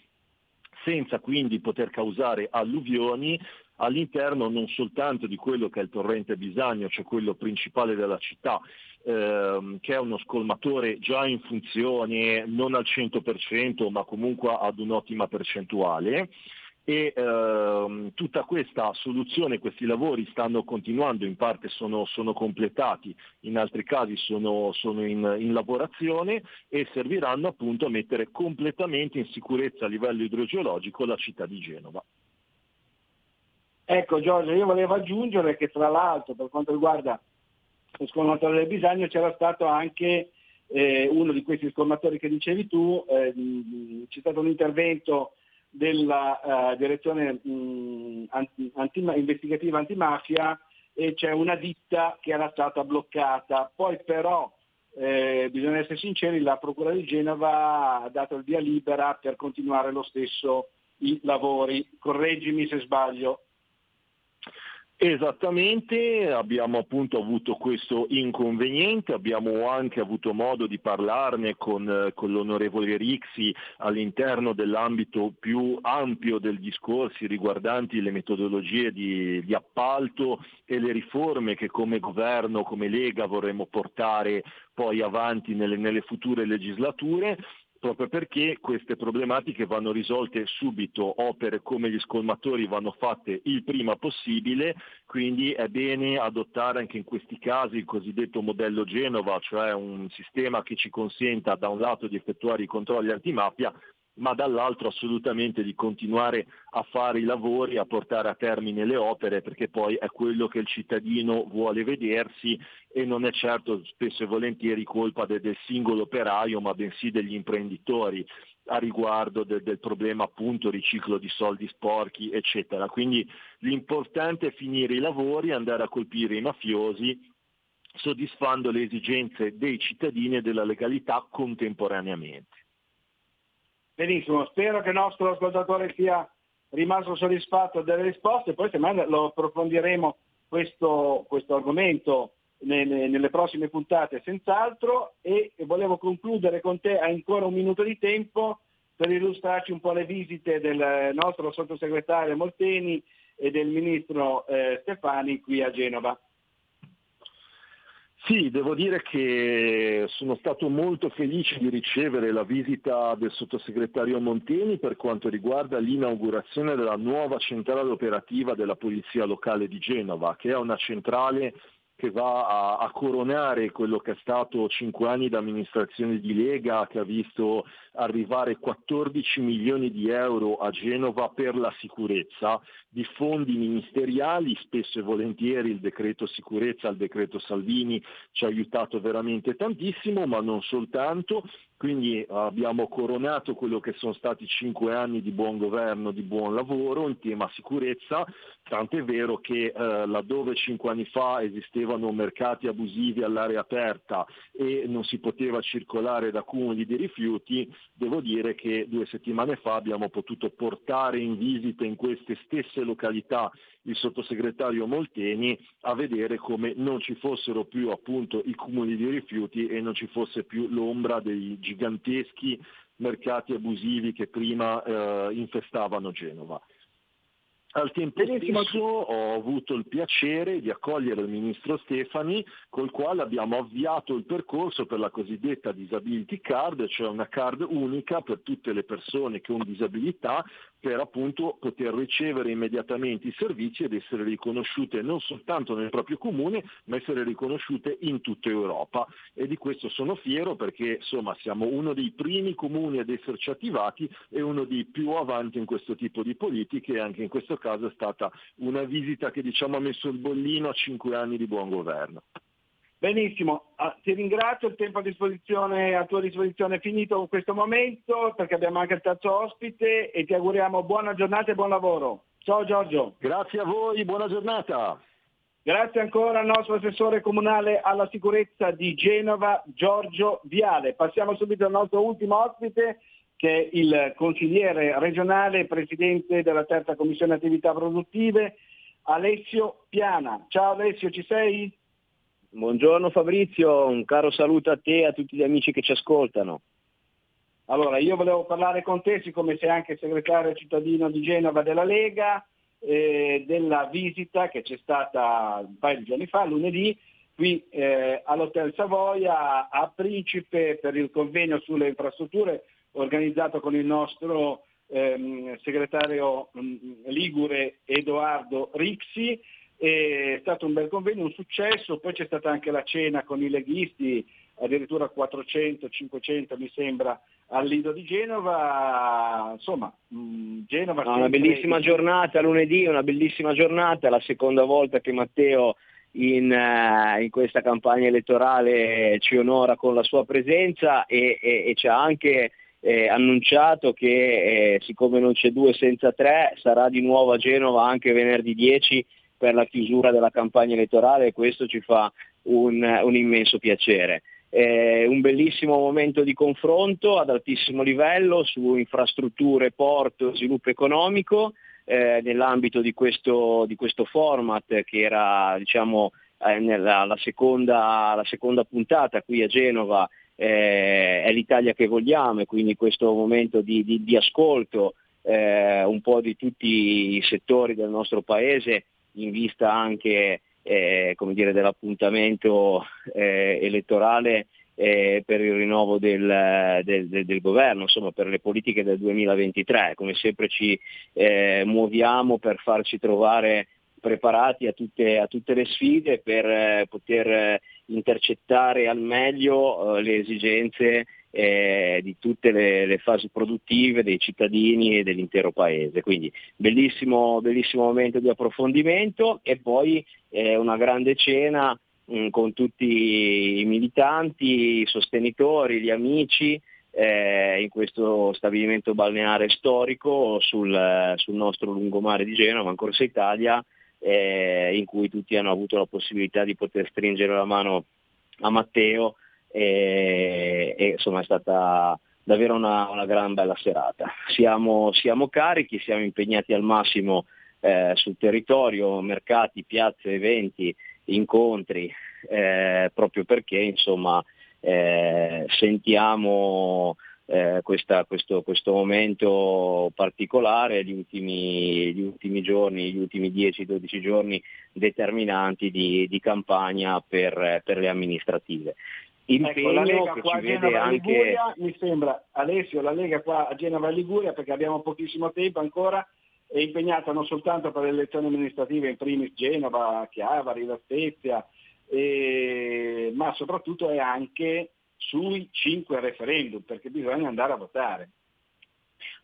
senza quindi poter causare alluvioni all'interno non soltanto di quello che è il torrente Bisagno, cioè quello principale della città, ehm, che è uno scolmatore già in funzione non al 100% ma comunque ad un'ottima percentuale e ehm, tutta questa soluzione, questi lavori stanno continuando, in parte sono, sono completati, in altri casi sono, sono in, in lavorazione e serviranno appunto a mettere completamente in sicurezza a livello idrogeologico la città di Genova. Ecco Giorgio, io volevo aggiungere che tra l'altro per quanto riguarda lo scolmatore del Bisagno c'era stato anche eh, uno di questi scolmatori che dicevi tu, eh, c'è stato un intervento della eh, direzione mh, anti- anti- investigativa antimafia e c'è una ditta che era stata bloccata. Poi però, eh, bisogna essere sinceri, la Procura di Genova ha dato il via libera per continuare lo stesso i lavori. Correggimi se sbaglio. Esattamente, abbiamo appunto avuto questo inconveniente, abbiamo anche avuto modo di parlarne con, eh, con l'onorevole Rixi all'interno dell'ambito più ampio dei discorsi riguardanti le metodologie di, di appalto e le riforme che come governo, come Lega vorremmo portare poi avanti nelle, nelle future legislature proprio perché queste problematiche vanno risolte subito, opere come gli scolmatori vanno fatte il prima possibile, quindi è bene adottare anche in questi casi il cosiddetto modello Genova, cioè un sistema che ci consenta da un lato di effettuare i controlli antimafia, ma dall'altro assolutamente di continuare a fare i lavori, a portare a termine le opere, perché poi è quello che il cittadino vuole vedersi e non è certo spesso e volentieri colpa de- del singolo operaio, ma bensì degli imprenditori a riguardo de- del problema appunto riciclo di soldi sporchi, eccetera. Quindi l'importante è finire i lavori, andare a colpire i mafiosi soddisfando le esigenze dei cittadini e della legalità contemporaneamente. Benissimo, spero che il nostro ascoltatore sia rimasto soddisfatto delle risposte, poi semmai lo approfondiremo questo, questo argomento nelle, nelle prossime puntate senz'altro e volevo concludere con te, hai ancora un minuto di tempo per illustrarci un po' le visite del nostro sottosegretario Molteni e del ministro eh, Stefani qui a Genova. Sì, devo dire che sono stato molto felice di ricevere la visita del sottosegretario Monteni per quanto riguarda l'inaugurazione della nuova centrale operativa della Polizia Locale di Genova, che è una centrale che va a, a, coronare quello che è stato cinque anni d'amministrazione di Lega, che ha visto arrivare 14 milioni di euro a Genova per la sicurezza, di fondi ministeriali, spesso e volentieri il decreto sicurezza, il decreto Salvini ci ha aiutato veramente tantissimo, ma non soltanto, quindi abbiamo coronato quello che sono stati cinque anni di buon governo, di buon lavoro in tema sicurezza, tant'è vero che eh, laddove cinque anni fa esistevano mercati abusivi all'aria aperta e non si poteva circolare da cumuli di rifiuti, devo dire che due settimane fa abbiamo potuto portare in visita in queste stesse località il sottosegretario Molteni a vedere come non ci fossero più appunto i cumuli di rifiuti e non ci fosse più l'ombra dei giganteschi mercati abusivi che prima eh, infestavano Genova. Al tempo stesso ho avuto il piacere di accogliere il ministro Stefani, col quale abbiamo avviato il percorso per la cosiddetta disability card, cioè una card unica per tutte le persone che hanno disabilità per appunto poter ricevere immediatamente i servizi ed essere riconosciute non soltanto nel proprio comune, ma essere riconosciute in tutta Europa. E di questo sono fiero perché insomma siamo uno dei primi comuni ad esserci attivati e uno dei più avanti in questo tipo di politiche e anche in questo caso è stata una visita che diciamo ha messo il bollino a cinque anni di buon governo. Benissimo, ah, ti ringrazio, il tempo a, disposizione, a tua disposizione è finito in questo momento perché abbiamo anche il terzo ospite e ti auguriamo buona giornata e buon lavoro. Ciao Giorgio. Grazie a voi, buona giornata. Grazie ancora al nostro assessore comunale alla sicurezza di Genova, Giorgio Viale. Passiamo subito al nostro ultimo ospite che è il consigliere regionale e presidente della terza commissione attività produttive, Alessio Piana. Ciao Alessio, ci sei? Buongiorno Fabrizio, un caro saluto a te e a tutti gli amici che ci ascoltano. Allora, io volevo parlare con te, siccome sei anche segretario cittadino di Genova della Lega, eh, della visita che c'è stata un paio di giorni fa, lunedì, qui eh, all'Hotel Savoia a Principe per il convegno sulle infrastrutture organizzato con il nostro ehm, segretario mh, mm, Ligure Edoardo Rixi è stato un bel convegno, un successo, poi c'è stata anche la cena con i leghisti, addirittura 400-500 mi sembra al Lido di Genova, insomma mm, Genova... No, una bellissima giornata lunedì, una bellissima giornata, la seconda volta che Matteo in, uh, in, questa campagna elettorale ci onora con la sua presenza e, e, e ci ha anche eh, annunciato che eh, siccome non c'è due senza tre sarà di nuovo a Genova anche venerdì 10 per la chiusura della campagna elettorale e questo ci fa un, un immenso piacere. Eh, un bellissimo momento di confronto ad altissimo livello su infrastrutture, porto, sviluppo economico eh, nell'ambito di questo, di questo, format che era diciamo, eh, nella, la, seconda, la, seconda, puntata qui a Genova eh, è l'Italia che vogliamo e quindi questo momento di, di, di ascolto eh, un po' di tutti i settori del nostro paese in vista anche eh, dire, dell'appuntamento eh, elettorale eh, per il rinnovo del, del, del, governo, insomma per le politiche del 2023. Come sempre ci eh, muoviamo per farci trovare preparati a tutte, a tutte le sfide per eh, poter eh, intercettare al meglio le esigenze eh, di tutte le, le, fasi produttive dei cittadini e dell'intero paese. Quindi bellissimo, bellissimo momento di approfondimento e poi eh, una grande cena mh, mm, con tutti i militanti, i sostenitori, gli amici eh, in questo stabilimento balneare storico sul, sul nostro lungomare di Genova, in Corsa Italia, eh, in cui tutti hanno avuto la possibilità di poter stringere la mano a Matteo e, e insomma è stata davvero una, una gran bella serata. Siamo, siamo, carichi, siamo impegnati al massimo eh, sul territorio, mercati, piazze, eventi, incontri, eh, proprio perché insomma eh, sentiamo eh, questa, questo, questo, momento particolare, gli ultimi, gli ultimi, giorni, gli ultimi 10-12 giorni determinanti di, di campagna per, per, le amministrative. Impegno ecco, la Lega che qua ci vede anche... Liguria, mi sembra, Alessio, la Lega qua a Genova e Liguria, perché abbiamo pochissimo tempo ancora, è impegnata non soltanto per le elezioni amministrative, in primis Genova, Chiavari, La Spezia, eh, ma soprattutto è anche sui cinque referendum, perché bisogna andare a votare.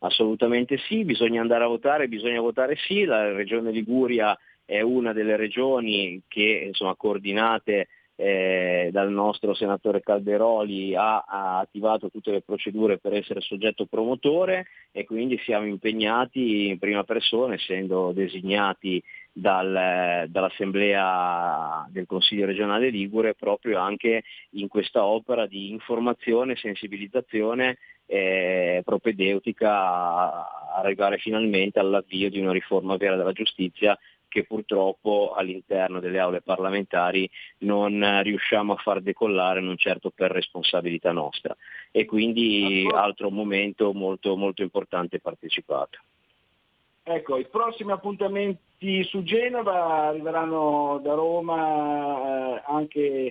Assolutamente sì, bisogna andare a votare, bisogna votare sì, la Regione Liguria è una delle regioni che insomma, coordinate eh, dal nostro senatore Calderoli ha, ha, attivato tutte le procedure per essere soggetto promotore e quindi siamo impegnati in prima persona, essendo designati dal, dall'Assemblea del Consiglio regionale Ligure, proprio anche in questa opera di informazione e sensibilizzazione eh, propedeutica a arrivare finalmente all'avvio di una riforma vera della giustizia che purtroppo all'interno delle aule parlamentari non riusciamo a far decollare, non certo per responsabilità nostra. E quindi altro momento molto, molto importante partecipato. Ecco, i prossimi appuntamenti su Genova arriveranno da Roma eh, anche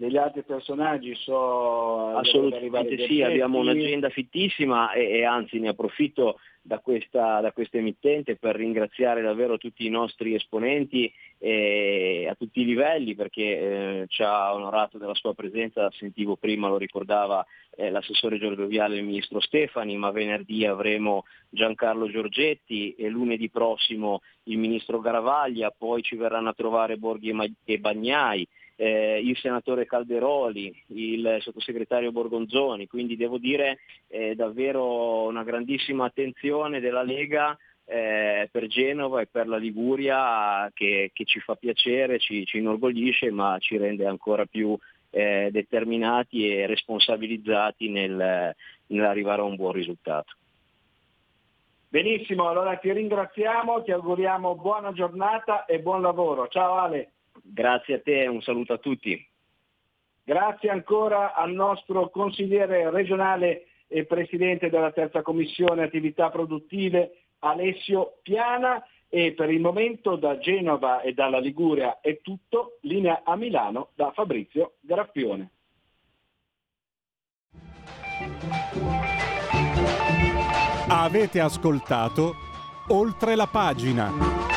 degli altri personaggi so assolutamente sì abbiamo un'agenda fittissima e, e, anzi ne approfitto da questa, da questa emittente per ringraziare davvero tutti i nostri esponenti eh, a tutti i livelli perché eh, ci ha onorato della sua presenza, sentivo prima, lo ricordava eh, l'assessore Giorgio Viale e il ministro Stefani, ma venerdì avremo Giancarlo Giorgetti e lunedì prossimo il ministro Garavaglia, poi ci verranno a trovare Borghi e Bagnai eh, il senatore Calderoli, il sottosegretario Borgonzoni, quindi devo dire eh, davvero una grandissima attenzione della Lega eh, per Genova e per la Liguria che, che ci fa piacere, ci, ci, inorgoglisce ma ci rende ancora più eh, determinati e responsabilizzati nel, nell'arrivare a un buon risultato. Benissimo, allora ti ringraziamo, ti auguriamo buona giornata e buon lavoro. Ciao Ale. Grazie a te, un saluto a tutti. Grazie ancora al nostro consigliere regionale e presidente della terza commissione attività produttive Alessio Piana e per il momento da Genova e dalla Liguria è tutto, linea a Milano da Fabrizio Graffione. Avete ascoltato oltre la pagina.